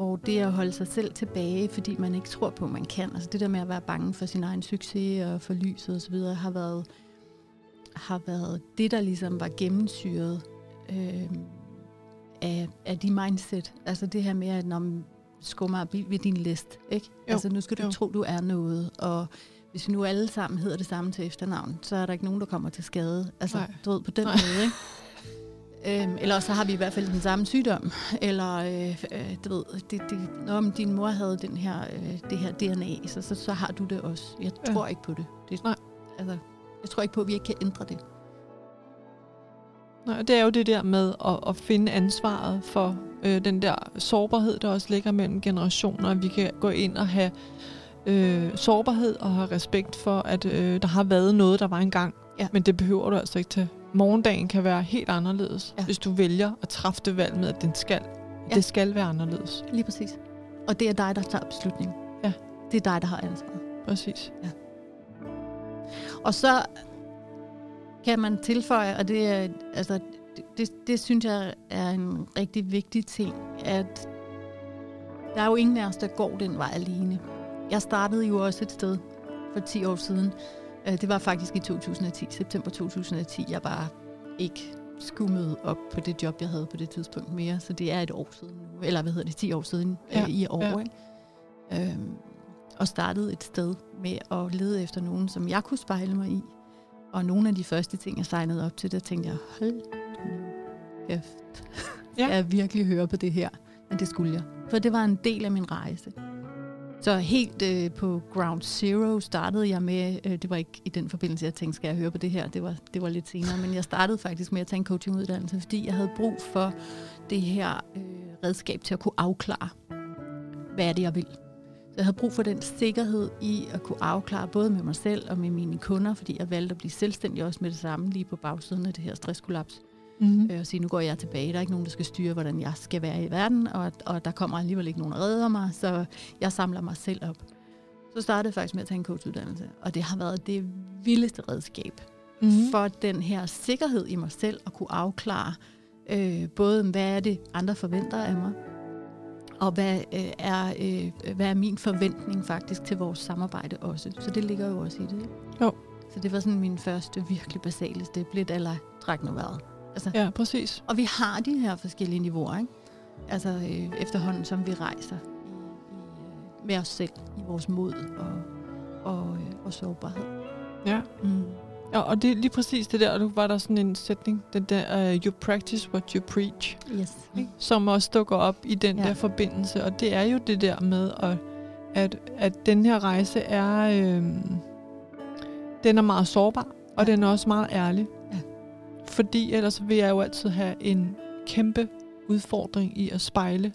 hvor det at holde sig selv tilbage, fordi man ikke tror på, at man kan, altså det der med at være bange for sin egen succes og for lyset osv., har været, har været det, der ligesom var gennemsyret øh, af, af de mindset. Altså det her med, at når man skummer ved din list, ikke? Jo, altså nu skal du jo. tro, du er noget, og hvis vi nu alle sammen hedder det samme til efternavn, så er der ikke nogen, der kommer til skade. Altså, Nej. du ved, på den Nej. måde, ikke? Øhm, eller så har vi i hvert fald den samme sygdom. Eller, øh, øh, du ved, det, det, når din mor havde den her, øh, det her DNA, så, så, så har du det også. Jeg ja. tror ikke på det. det Nej. Altså, jeg tror ikke på, at vi ikke kan ændre det. Nej, det er jo det der med at, at finde ansvaret for øh, den der sårbarhed, der også ligger mellem generationer. Vi kan gå ind og have øh, sårbarhed og have respekt for, at øh, der har været noget, der var engang. Ja. Men det behøver du altså ikke til. Morgendagen kan være helt anderledes, ja. hvis du vælger at træffe det valg med, at den skal. Ja. Det skal være anderledes. Lige præcis. Og det er dig, der tager beslutningen. Ja. Det er dig, der har ansvaret. Præcis. Ja. Og så kan man tilføje, og det er, altså, det, det, det synes jeg er en rigtig vigtig ting, at der er jo ingen af os, der går den vej alene. Jeg startede jo også et sted for 10 år siden. Øh, det var faktisk i 2010, september 2010. Jeg bare ikke skulle møde op på det job, jeg havde på det tidspunkt mere. Så det er et år siden nu, eller hvad hedder det, 10 år siden øh, ja, øh, i år. Ja. Ikke? Øhm, og startede et sted med at lede efter nogen, som jeg kunne spejle mig i. Og nogle af de første ting, jeg signede op til, der tænkte jeg, hold nu kæft. Ja. jeg virkelig høre på det her? Men det skulle jeg. For det var en del af min rejse. Så helt øh, på ground zero startede jeg med, øh, det var ikke i den forbindelse, jeg tænkte, skal jeg høre på det her? Det var, det var lidt senere, men jeg startede faktisk med at tage en coachinguddannelse, fordi jeg havde brug for det her øh, redskab til at kunne afklare, hvad er det, jeg vil. Så jeg havde brug for den sikkerhed i at kunne afklare både med mig selv og med mine kunder, fordi jeg valgte at blive selvstændig også med det samme lige på bagsiden af det her stresskollaps. Mm-hmm. Øh, og sige, nu går jeg tilbage, der er ikke nogen, der skal styre, hvordan jeg skal være i verden, og, og der kommer alligevel ikke nogen, der redder mig, så jeg samler mig selv op. Så startede jeg faktisk med at tage en coachuddannelse, og det har været det vildeste redskab mm-hmm. for den her sikkerhed i mig selv, at kunne afklare øh, både, hvad er det, andre forventer af mig, og hvad, øh, er, øh, hvad er min forventning faktisk til vores samarbejde også. Så det ligger jo også i det. Jo. Så det var sådan min første virkelig basale step, lidt eller træk nu vejret. Altså, ja, præcis. Og vi har de her forskellige niveauer, ikke? Altså øh, efterhånden, som vi rejser i, i, øh, med os selv, i vores mod og, og, øh, og sårbarhed. Ja. Mm. Ja, og det er lige præcis det der, og nu var der sådan en sætning, den der, uh, you practice what you preach, yes. ikke? som også dukker op i den ja. der forbindelse, og det er jo det der med, at, at, at den her rejse er, øh, den er meget sårbar, og ja. den er også meget ærlig. Fordi ellers vil jeg jo altid have en kæmpe udfordring i at spejle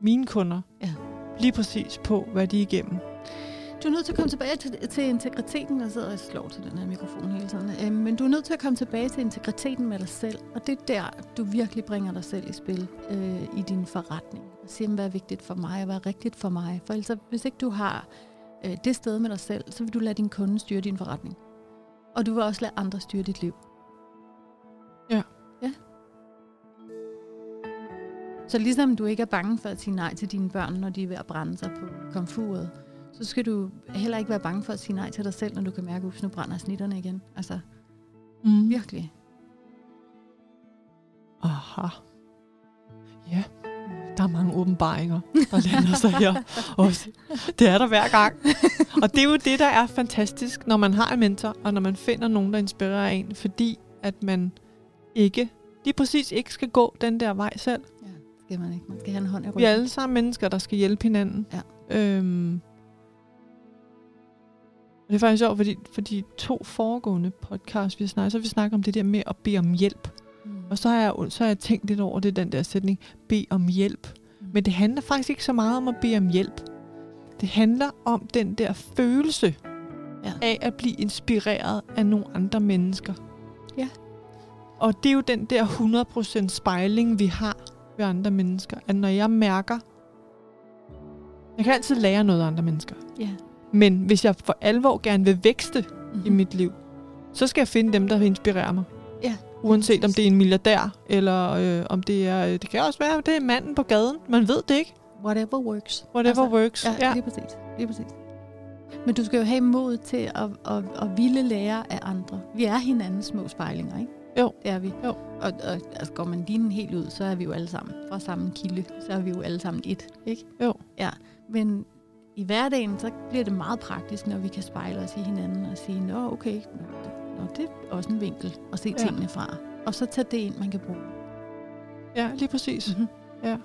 mine kunder ja. lige præcis på, hvad de er igennem. Du er nødt til at komme tilbage til, til integriteten. Jeg sidder og slår til den her mikrofon hele tiden. Øhm, men du er nødt til at komme tilbage til integriteten med dig selv. Og det er der, du virkelig bringer dig selv i spil øh, i din forretning. Og siger, hvad er vigtigt for mig, og hvad er rigtigt for mig. For ellers, hvis ikke du har øh, det sted med dig selv, så vil du lade din kunde styre din forretning. Og du vil også lade andre styre dit liv. Så ligesom du ikke er bange for at sige nej til dine børn, når de er ved at brænde sig på komfuret, så skal du heller ikke være bange for at sige nej til dig selv, når du kan mærke, at nu brænder snitterne igen. Altså, mm. virkelig. Aha. Ja, der er mange åbenbaringer, der lander sig her også. Det er der hver gang. Og det er jo det, der er fantastisk, når man har en mentor, og når man finder nogen, der inspirerer en, fordi at man ikke, lige præcis ikke skal gå den der vej selv. Skal man ikke. Man skal have en hånd i ryggen. Vi er alle sammen mennesker, der skal hjælpe hinanden. Ja. Øhm, det er faktisk sjovt, fordi, fordi to foregående podcasts, vi har snakket, så vi snakket om det der med at bede om hjælp. Mm. Og så har, jeg, så har jeg tænkt lidt over det, den der sætning, bed om hjælp. Mm. Men det handler faktisk ikke så meget om at bede om hjælp. Det handler om den der følelse ja. af at blive inspireret af nogle andre mennesker. Ja. Og det er jo den der 100% spejling, vi har ved andre mennesker. At når jeg mærker... Jeg kan altid lære noget af andre mennesker. Ja. Men hvis jeg for alvor gerne vil vækste mm-hmm. i mit liv, så skal jeg finde dem, der inspirerer mig. Ja. Uanset om det er en milliardær, eller øh, om det er... Det kan også være, at det er manden på gaden. Man ved det ikke. whatever works. Whatever altså, works. Ja, ja. Lige, præcis, lige præcis. Men du skal jo have mod til at, at, at ville lære af andre. Vi er hinandens små spejlinger, ikke? Jo. Det er vi. Jo. Og, og altså, går man lige helt ud, så er vi jo alle sammen fra samme kilde. Så er vi jo alle sammen et, ikke? Jo. Ja, men i hverdagen, så bliver det meget praktisk, når vi kan spejle os i hinanden og sige, nå okay, nå, det er også en vinkel at se ja. tingene fra. Og så tage det ind, man kan bruge. Ja, lige præcis. Mm-hmm. Ja.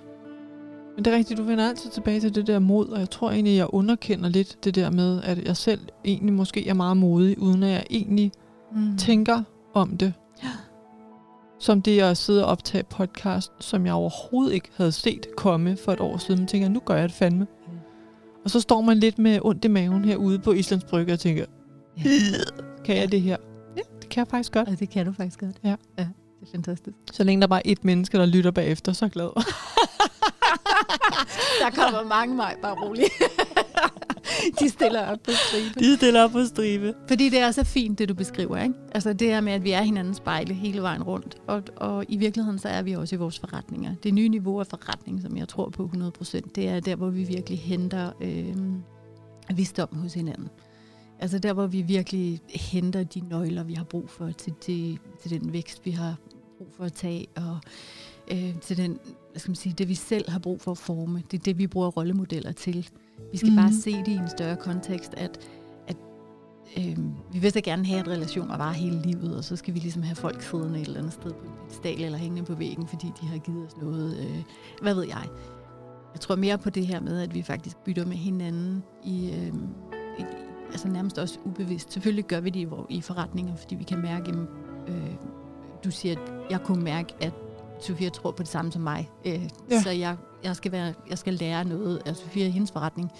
Men det er rigtigt, du vender altid tilbage til det der mod, og jeg tror egentlig, jeg underkender lidt det der med, at jeg selv egentlig måske er meget modig, uden at jeg egentlig mm. tænker om det. Ja. Som det at sidde og optage podcast, som jeg overhovedet ikke havde set komme for et år siden. Men tænker, nu gør jeg det fandme. Mm. Og så står man lidt med ondt i maven herude på Islands Brygge og tænker, ja. kan jeg det her? Ja, det kan jeg faktisk godt. Ja, det kan du faktisk godt. Ja. ja. Det er fantastisk. Så længe der bare er et menneske, der lytter bagefter, så er jeg glad. der kommer mange mig, bare roligt. de stiller op på stribe. De stiller op på stribe. Fordi det er så fint, det du beskriver. Ikke? Altså det her med, at vi er hinandens spejle hele vejen rundt. Og, og i virkeligheden, så er vi også i vores forretninger. Det nye niveau af forretning, som jeg tror på 100%, det er der, hvor vi virkelig henter øh, visdom hos hinanden. Altså der, hvor vi virkelig henter de nøgler, vi har brug for til, til, til den vækst, vi har brug for at tage, og øh, til den, hvad skal man sige, det vi selv har brug for at forme. Det er det, vi bruger rollemodeller til. Vi skal mm. bare se det i en større kontekst, at, at øh, vi vil så gerne have, at relationer var hele livet, og så skal vi ligesom have folk siddende et eller andet sted på en pedestal eller hængende på væggen, fordi de har givet os noget. Øh, hvad ved jeg? Jeg tror mere på det her med, at vi faktisk bytter med hinanden i, øh, i altså nærmest også ubevidst. Selvfølgelig gør vi det i, i forretninger, fordi vi kan mærke, øh, du siger, at jeg kunne mærke, at Sofia tror på det samme som mig. Øh, ja. Så jeg, jeg, skal være, jeg skal lære noget af Sofia i hendes forretning.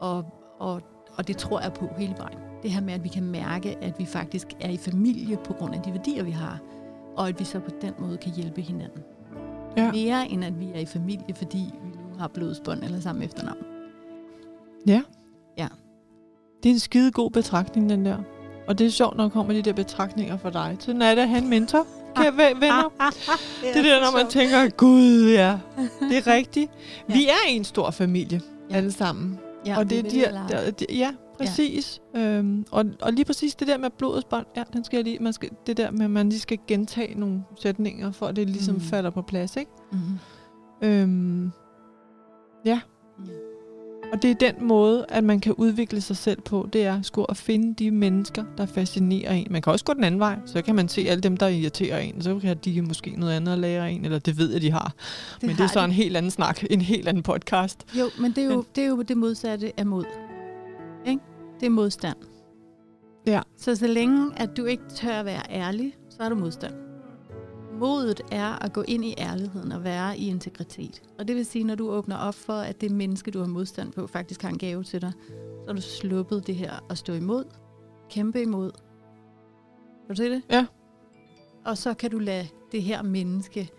Og, og, og det tror jeg på hele vejen. Det her med, at vi kan mærke, at vi faktisk er i familie på grund af de værdier, vi har. Og at vi så på den måde kan hjælpe hinanden. Ja. Mere end at vi er i familie, fordi vi nu har blodsbånd eller samme efternavn. Ja. Ja. Det er en skide god betragtning, den der. Og det er sjovt, når der kommer de der betragtninger for dig. Sådan er det at have en mentor kære venner. det er der, når man tænker, gud ja, det er rigtigt. Vi er en stor familie, alle sammen. Ja, og det er de, der, de, ja, præcis. Ja. Øhm, og, og lige præcis det der med blodets bånd, ja, den skal jeg lige, man skal, det der med, at man lige skal gentage nogle sætninger, for at det ligesom mm. falder på plads, ikke? Mm-hmm. Øhm, ja. Mm. Og det er den måde, at man kan udvikle sig selv på, det er sgu at finde de mennesker, der fascinerer en. Man kan også gå den anden vej, så kan man se alle dem, der irriterer en. Så kan de måske noget andet at lære en, eller det ved jeg, de har. Det men har det er så de. en helt anden snak, en helt anden podcast. Jo, men det er jo, men. det, er jo det modsatte af mod. Ikke? Det er modstand. Ja. Så så længe, at du ikke tør at være ærlig, så er du modstand modet er at gå ind i ærligheden og være i integritet. Og det vil sige, når du åbner op for, at det menneske, du har modstand på, faktisk har en gave til dig, så har du sluppet det her at stå imod, kæmpe imod. Kan du se det? Ja. Og så kan du lade det her menneske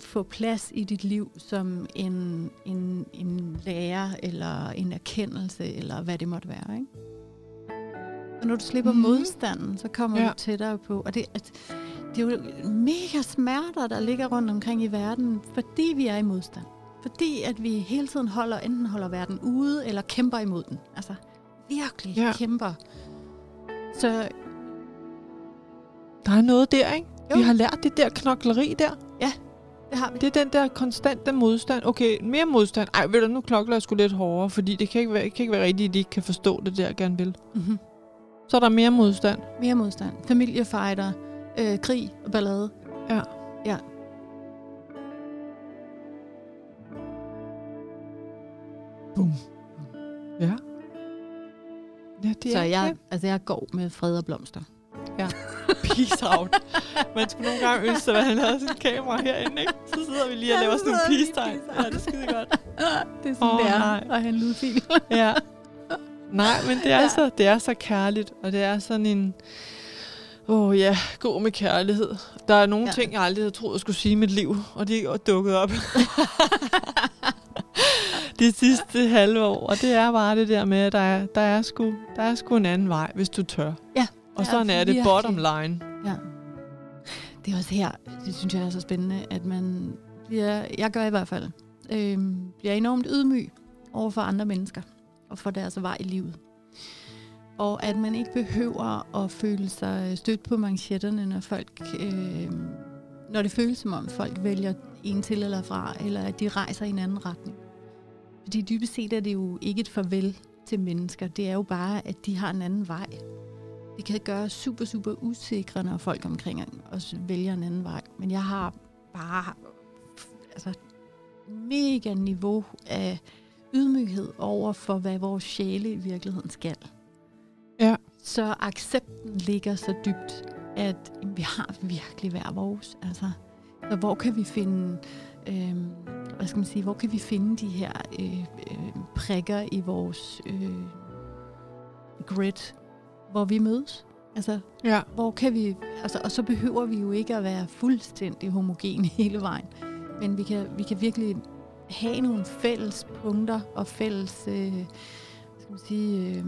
få plads i dit liv som en, en, en lærer, eller en erkendelse, eller hvad det måtte være. Ikke? Og når du slipper mm. modstanden, så kommer ja. du tættere på. Og det, at, det er jo mega smerter, der ligger rundt omkring i verden, fordi vi er i modstand. Fordi at vi hele tiden holder, enten holder verden ude, eller kæmper imod den. Altså virkelig ja. kæmper. Så... Der er noget der, ikke? Jo. Vi har lært det der knokleri der. Ja, det har vi. Det er den der konstante modstand. Okay, mere modstand. Ej, ved du, nu klokler jeg sgu lidt hårdere, fordi det kan ikke være, kan ikke være rigtigt, at de ikke kan forstå det der, gerne vil. Mm-hmm. Så er der mere modstand. Mere modstand. Familiefighter øh, krig og ballade. Ja. Ja. Boom. Ja. Ja, det så er jeg, det. altså jeg går med fred og blomster. Ja. Peace out. Man skulle nogle gange ønske, at han havde sin kamera herinde, ikke? Så sidder vi lige og laver sådan nogle peace-tegn. Ja, det er skide godt. det er sådan, oh, det er nej. at have en lydfil. ja. Nej, men det er, ja. så, det er så kærligt, og det er sådan en... Åh oh, ja, gå med kærlighed. Der er nogle ja. ting, jeg aldrig havde troet, jeg skulle sige i mit liv, og de er dukket op. de sidste halve år, og det er bare det der med, at der er, der er, sgu, der er sgu en anden vej, hvis du tør. Ja. Og sådan er det bottom line. Ja. Det er også her, det synes jeg er så spændende, at man bliver, jeg gør i hvert fald, øh, bliver enormt ydmyg over for andre mennesker og for deres vej i livet. Og at man ikke behøver at føle sig øh, stødt på manchetterne, når folk, øh, når det føles som om folk vælger en til eller fra, eller at de rejser i en anden retning. Fordi dybest set er det jo ikke et farvel til mennesker. Det er jo bare, at de har en anden vej. Det kan gøre super, super usikre, når folk omkring os vælger en anden vej. Men jeg har bare altså, mega niveau af ydmyghed over for, hvad vores sjæle i virkeligheden skal. Så accepten ligger så dybt, at vi har virkelig hver vores. Altså, så hvor kan vi finde, øh, hvad skal man sige, hvor kan vi finde de her øh, øh, prikker i vores øh, grid, hvor vi mødes? Altså, Ja. hvor kan vi, altså, og så behøver vi jo ikke at være fuldstændig homogene hele vejen. Men vi kan, vi kan virkelig have nogle fælles punkter og fælles, øh, skal man sige, øh,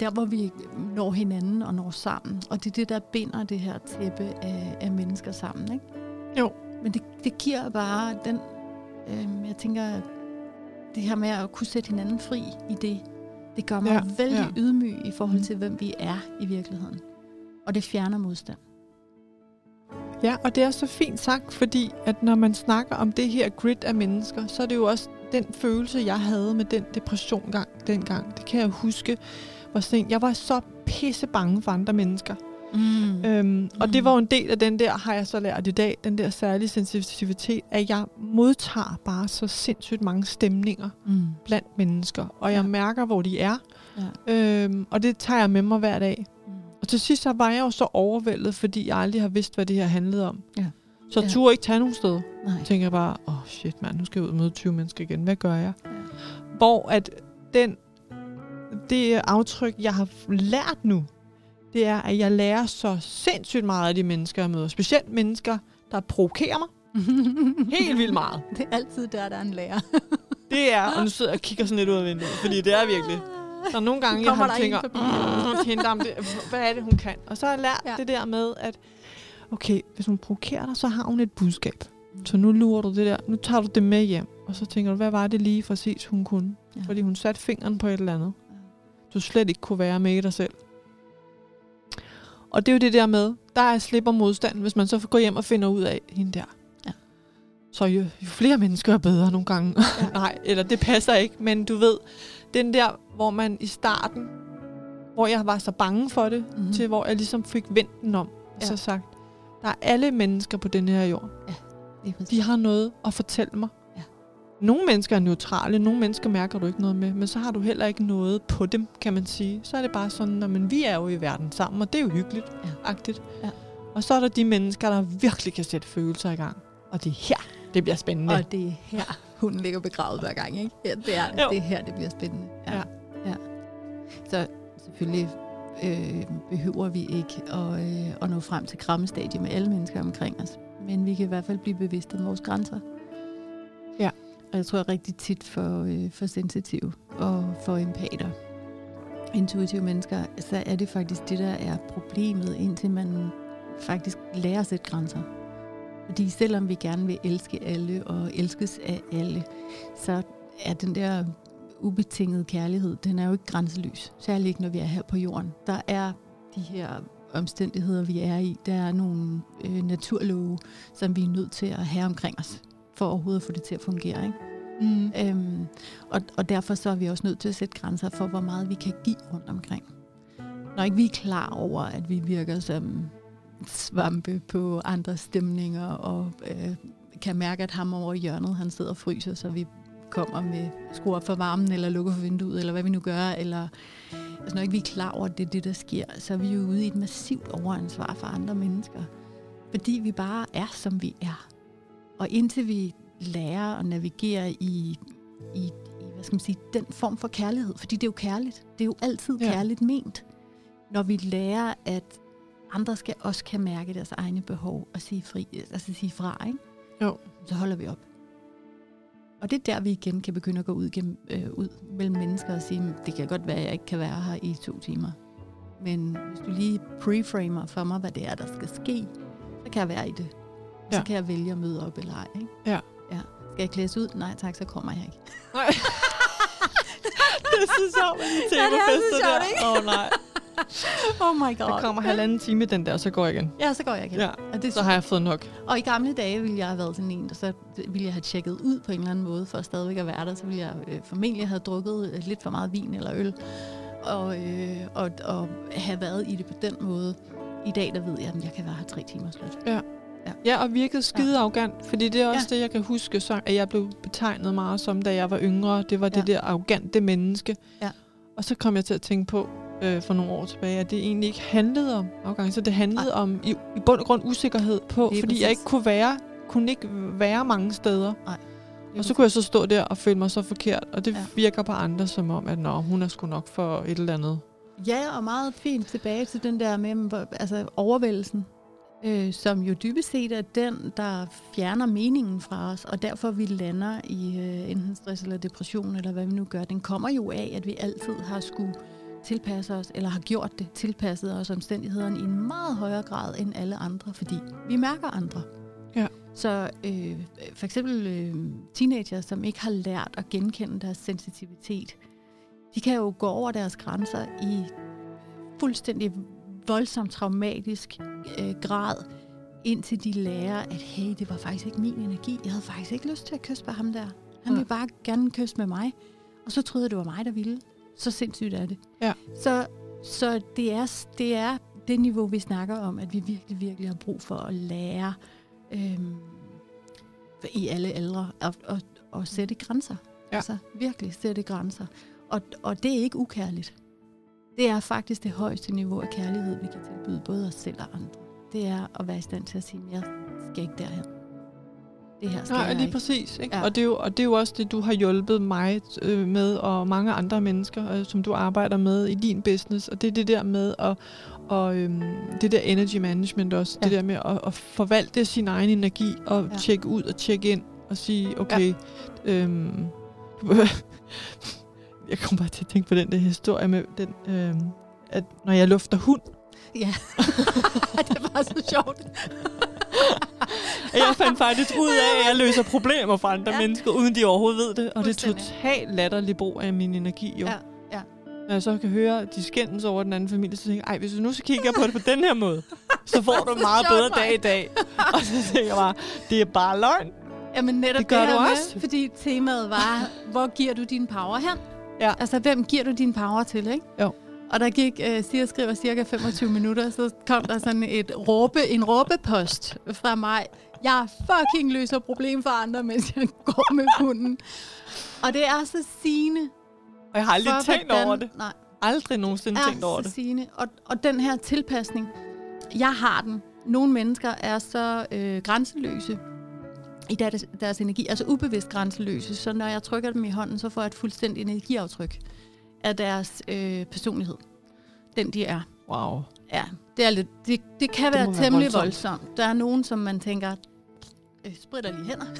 der hvor vi når hinanden og når sammen. Og det er det, der binder det her tæppe af, af mennesker sammen. Ikke? Jo. Men det, det giver bare den, øh, jeg tænker, det her med at kunne sætte hinanden fri i det, det gør mig Ja, vældig ja. ydmyg i forhold Mm. til, hvem vi er i virkeligheden. Og det fjerner modstand. Ja, og det er så fint sagt, fordi at når man snakker om det her grid af mennesker, så er det jo også den følelse, jeg havde med den depression gang, dengang. Det kan jeg huske. Hvor sent. Jeg var så pisse bange for andre mennesker. Mm. Øhm, og Mm. det var jo en del af den der, har jeg så lært i dag, den der særlige sensitivitet, at jeg modtager bare så sindssygt mange stemninger Mm. blandt mennesker. Og jeg Ja. mærker, hvor de er. Ja. Øhm, og det tager jeg med mig hver dag. Mm. Og til sidst så var jeg jo så overvældet, fordi jeg aldrig har vidst, hvad det her handlede om. Ja. Så Ja. turde ikke tage nogen sted. Nej. Tænker jeg bare, åh oh shit mand, nu skal jeg ud og møde 20 mennesker igen. Hvad gør jeg? Ja. Hvor at den, det aftryk, jeg har lært nu, det er, at jeg lærer så sindssygt meget af de mennesker, jeg møder. Specielt mennesker, der provokerer mig helt vildt meget. Det er altid der, der er en lærer. Det er, og nu sidder jeg og kigger sådan lidt ud af vinduet, fordi det er virkelig. Der er nogle gange, jeg har tænker, forbi. "Mm, hende, om det, hvad er det, hun kan? Og så har jeg lært ja. Det der med, at okay, hvis hun provokerer dig, så har hun et budskab. Så nu lurer du det der, nu tager du det med hjem. Og så tænker du, hvad var det lige præcis, hun kunne? Ja. Fordi hun satte fingeren på et eller andet. Ja. Du slet ikke kunne være med i dig selv. Og det er jo det der med, der er slipper modstanden, hvis man så går hjem og finder ud af hende der. Ja. Så jo, jo flere mennesker er bedre nogle gange. Ja. Nej, eller det passer ikke, men du ved, den der, hvor man i starten, hvor jeg var så bange for det, Mhm. mm. til hvor jeg ligesom fik vendt den om, og Ja. så sagt, der er alle mennesker på den her jord. Præcis. De har noget at fortælle mig. Ja. Nogle mennesker er neutrale, nogle mennesker mærker du ikke noget med, men så har du heller ikke noget på dem, kan man sige. Så er det bare sådan, at vi er jo i verden sammen, og det er jo hyggeligt. Ja. Agtigt. Ja. Og så er der de mennesker, der virkelig kan sætte følelser i gang. Og det er her, det bliver spændende. Og det er her, hun ligger begravet hver gang, ikke? Ja, det er Jo. det er her, det bliver spændende. Ja. ja. Så selvfølgelig øh, behøver vi ikke at, øh, at nå frem til krammestadiet med alle mennesker omkring os. Men vi kan i hvert fald blive bevidste om vores grænser. Ja. Og jeg tror rigtig tit for, øh, for sensitive og for empater, intuitive mennesker, så er det faktisk det, der er problemet, indtil man faktisk lærer at sætte grænser. Fordi selvom vi gerne vil elske alle og elskes af alle, så er den der ubetingede kærlighed, den er jo ikke grænseløs. Særligt ikke, når vi er her på jorden. Der er de her omstændigheder, vi er i. Der er nogle øh, naturlove, som vi er nødt til at have omkring os, for overhovedet at få det til at fungere. Ikke? Mm. Øhm, og, og derfor så er vi også nødt til at sætte grænser for, hvor meget vi kan give rundt omkring. Når ikke vi er klar over, at vi virker som svampe på andre stemninger, og øh, kan mærke, at ham over i hjørnet, han sidder og fryser, så vi kommer med skruer op for varmen, eller lukker for vinduet, eller hvad vi nu gør, eller altså når ikke vi er klar over, at det er det, der sker, så er vi jo ude i et massivt overansvar for andre mennesker. Fordi vi bare er, som vi er. Og indtil vi lærer at navigere i, i, i hvad skal man sige, den form for kærlighed, fordi det er jo kærligt. Det er jo altid Ja. kærligt ment. Når vi lærer, at andre skal også kan mærke deres egne behov og sige, fri, altså sige fra, ikke? Jo. så holder vi op. Og det er der, vi igen kan begynde at gå ud, gennem, øh, ud mellem mennesker og sige, det kan godt være, at jeg ikke kan være her i to timer. Men hvis du lige preframer for mig, hvad det er, der skal ske, så kan jeg være i det. Og så Ja. kan jeg vælge at møde op eller ej. Ikke? Ja. ja. Skal jeg klædes ud? Nej tak, så kommer jeg ikke. Nej. det er så sjovt de Ja, det er så sjovt, ikke? Åh oh, nej. Oh my god. Der kommer halvanden time den der, så går jeg igen. Ja, så går jeg igen. Ja, Og, det, så har jeg fået nok. og i gamle dage ville jeg have været sådan en, der så ville jeg have tjekket ud på en eller anden måde, for stadigvæk at være der. Så ville jeg øh, formentlig have drukket øh, lidt for meget vin eller øl, og, øh, og, og have været i det på den måde. I dag, der ved jeg, at jeg kan være her tre timer slut. Ja, og virkede skide arrogant, fordi det er også ja. det, jeg kan huske, så, at jeg blev betegnet meget som, da jeg var yngre. Det var det Ja. der arrogante menneske. Ja. Og så kom jeg til at tænke på øh, for nogle år tilbage, at det egentlig ikke handlede om arrogance. Det handlede om i, i bund og grund usikkerhed på, fordi præcis. jeg ikke kunne være, kunne ikke være mange steder. Nej. Og så kunne jeg så stå der og føle mig så forkert, og det Ja. ja. virker på andre som om, at Nå, hun er sgu nok for et eller andet. Ja, og meget fint tilbage til den der med altså overvældelsen, øh, som jo dybest set er den, der fjerner meningen fra os, og derfor vi lander i øh, enten stress eller depression, eller hvad vi nu gør. Den kommer jo af, at vi altid har skulle tilpasse os, eller har gjort det, tilpasset os omstændighederne i en meget højere grad end alle andre, fordi vi mærker andre. Ja. Så øh, for eksempel øh, teenager, som ikke har lært at genkende deres sensitivitet, de kan jo gå over deres grænser i fuldstændig voldsomt traumatisk øh, grad, indtil de lærer, at hey, det var faktisk ikke min energi. Jeg havde faktisk ikke lyst til at kysse på ham der. Han Ja. ville bare gerne kysse med mig. Og så troede jeg, det var mig, der ville. Så sindssygt er det. Ja. Så, så det, er, det er det niveau, vi snakker om, at vi virkelig, virkelig har brug for at lære øhm, i alle aldre at, at, at sætte grænser. Ja. Altså virkelig sætte grænser. Og, og det er ikke ukærligt. Det er faktisk det højeste niveau af kærlighed, vi kan tilbyde både os selv og andre. Det er at være i stand til at sige, jeg skal ikke derhen. Det her skal Nej, jeg lige ikke. præcis. Ikke? Ja. Og, det er jo, og det er jo også det, du har hjulpet mig øh, med, og mange andre mennesker, øh, som du arbejder med i din business. Og det er det der med at, og, øhm, det der energy management også. Ja. Det der med at, at forvalte sin egen energi, og Ja. tjekke ud og tjekke ind, og sige, okay, ja. øhm, jeg kommer bare til at tænke på den der historie med, den, øhm, at når jeg lufter hund, Ja, det var så sjovt. Jeg fandt faktisk ud af, at jeg løser problemer for andre Ja. mennesker, uden de overhovedet ved det. Og det er totalt latterlig brug af min energi, jo. Ja, ja. Når jeg så kan høre, de skændes over den anden familie, så tænker jeg, ej, hvis du nu så kigger på det på den her måde, så får du en meget bedre Maja. dag i dag. Og så tænker jeg bare, det er bare løgn. Jamen netop Det gør her du med, også. Fordi temaet var, hvor giver du din power hen? Ja. Altså, hvem giver du din power til, ikke? Jo. Og der gik, øh, siger skriver cirka 25 minutter, så kom der sådan et råbe, en råbepost fra mig. Jeg fucking løser problem for andre, mens jeg går med hunden. Og det er så sigende. Og jeg har aldrig for, tænkt over det. Nej, Aldrig nogensinde tænkt over er det. sigende. Og, og den her tilpasning, jeg har den. Nogle mennesker er så øh, grænseløse i deres, deres energi, altså ubevidst grænseløse, så når jeg trykker dem i hånden, så får jeg et fuldstændigt energiaftryk af deres øh, personlighed. Den de er. Wow. Ja, det, er lidt, det, det kan Det være temmelig voldsomt. voldsomt. Der er nogen, som man tænker, øh, spritter lige hænder.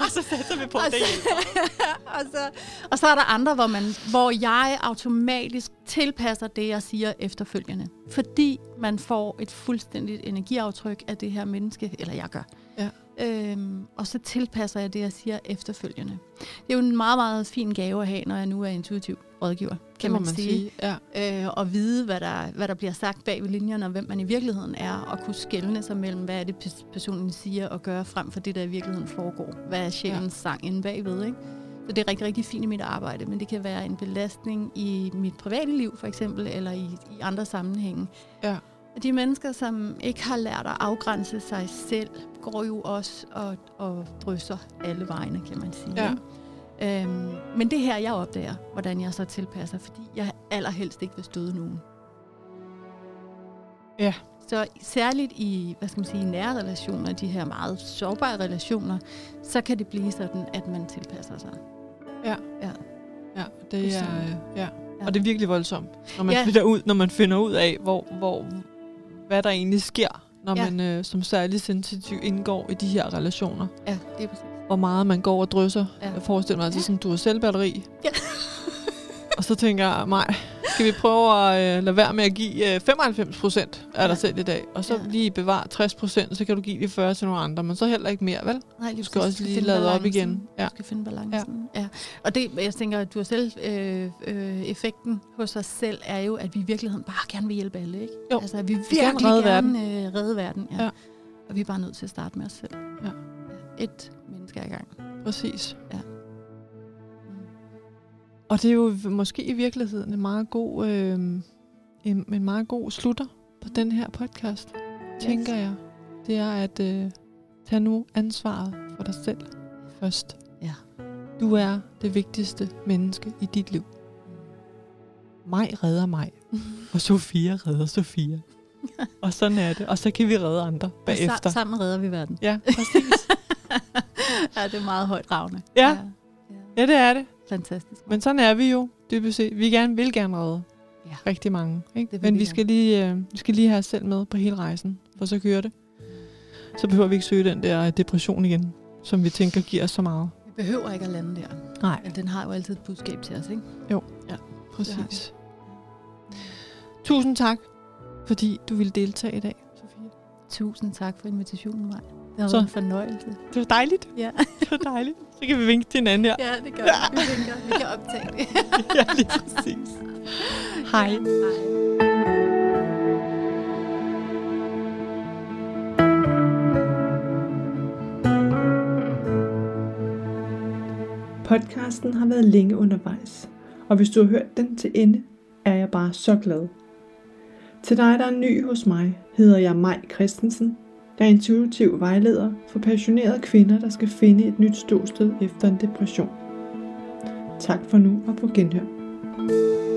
Og så sætter vi på Og det. så, og, så, og så er der andre, hvor, man, hvor jeg automatisk tilpasser det, jeg siger efterfølgende. Fordi man får et fuldstændigt energiaftryk af det her menneske, eller jeg gør. Øhm, og så tilpasser jeg det, jeg siger efterfølgende. Det er jo en meget, meget fin gave at have, når jeg nu er intuitiv rådgiver, kan man, man sige. sige. Ja. Øh, og vide, hvad der, hvad der bliver sagt bag ved linjerne, og hvem man i virkeligheden er, og kunne skelne sig mellem, hvad er det, pers- personen siger og gør, frem for det, der i virkeligheden foregår. Hvad er sjælens ja. sang inde bagved, ikke? Så det er rigtig, rigtig fint i mit arbejde, men det kan være en belastning i mit private liv, for eksempel, eller i, i andre sammenhænge. Ja. De mennesker, som ikke har lært at afgrænse sig selv, går jo også og, og drysser alle vegne, kan man sige. Ja. Øhm, men det her, jeg opdager, hvordan jeg så tilpasser, fordi jeg allerhelst ikke vil støde nogen. Ja. Så særligt i, hvad skal man sige, nære relationer, de her meget sårbare relationer, så kan det blive sådan, at man tilpasser sig. Ja. Ja. Ja, det er, ja. Ja. Og det er virkelig voldsomt, når man, Ja. finder, ud, når man finder ud af, hvor, hvor, hvad der egentlig sker, når Ja. man øh, som særlig sensitiv indgår i de her relationer. Ja, det er præcis. Hvor meget man går og drysser. Ja. Jeg forestiller mig altså Ja. sådan, du har selvbatteri. Ja. og så tænker jeg, nej, skal vi prøve at øh, lade være med at give øh, 95 procent af dig Ja. selv i dag, og så Ja. lige bevare 60 procent, så kan du give de 40 til nogle andre, men så heller ikke mere, vel? Nej, lige Du skal også lige lade op balancen. igen. Ja. Du skal finde balancen. Ja. ja. Og det, jeg tænker, at du har selv, øh, øh, effekten hos os selv er jo, at vi i virkeligheden bare gerne vil hjælpe alle, ikke? Jo. Altså, at vi virkelig gerne redde gerne øh, redde verden. Ja. Ja. Og vi er bare nødt til at starte med os selv. Ja. Et menneske ad gang. Præcis. Ja. Og det er jo måske i virkeligheden en meget god, øh, en, en meget god slutter på den her podcast, yes. tænker jeg. Det er at øh, tage nu ansvaret for dig selv først. Ja. Du er det vigtigste menneske i dit liv. Mig redder mig, og Sofia redder Sofia. og sådan er det. Og så kan vi redde andre Og bagefter. sa- sammen redder vi verden. Ja, præcis. ja, det er meget højt ravne. Ja. ja. ja, det er det. Fantastisk. Men sådan er vi jo, dybest set. Vi gerne, vil gerne redde Ja. rigtig mange. Ikke? Men vi skal, lige, øh, vi skal lige have os selv med på hele rejsen, for så kører det. Så behøver vi ikke søge den der depression igen, som vi tænker giver os så meget. Vi behøver ikke at lande der. Nej, Men den har jo altid et budskab til os, ikke? præcis. Tusind tak, fordi du ville deltage i dag, Sofie. Tusind tak for invitationen, Maj. Det har Så- været en fornøjelse. Det var dejligt. Ja, Det var dejligt. Så kan vi vinke til hinanden her. ja det gør vi. Vi, vinker. vi kan optage det. ja, lige præcis. Hej. Ja, hej. Podcasten har været længe undervejs, og hvis du har hørt den til ende, er jeg bare så glad. Til dig, der er ny hos mig, hedder jeg Maj Christensen. Er intuitiv vejleder for passionerede kvinder, der skal finde et nyt ståsted efter en depression. Tak for nu og på genhør.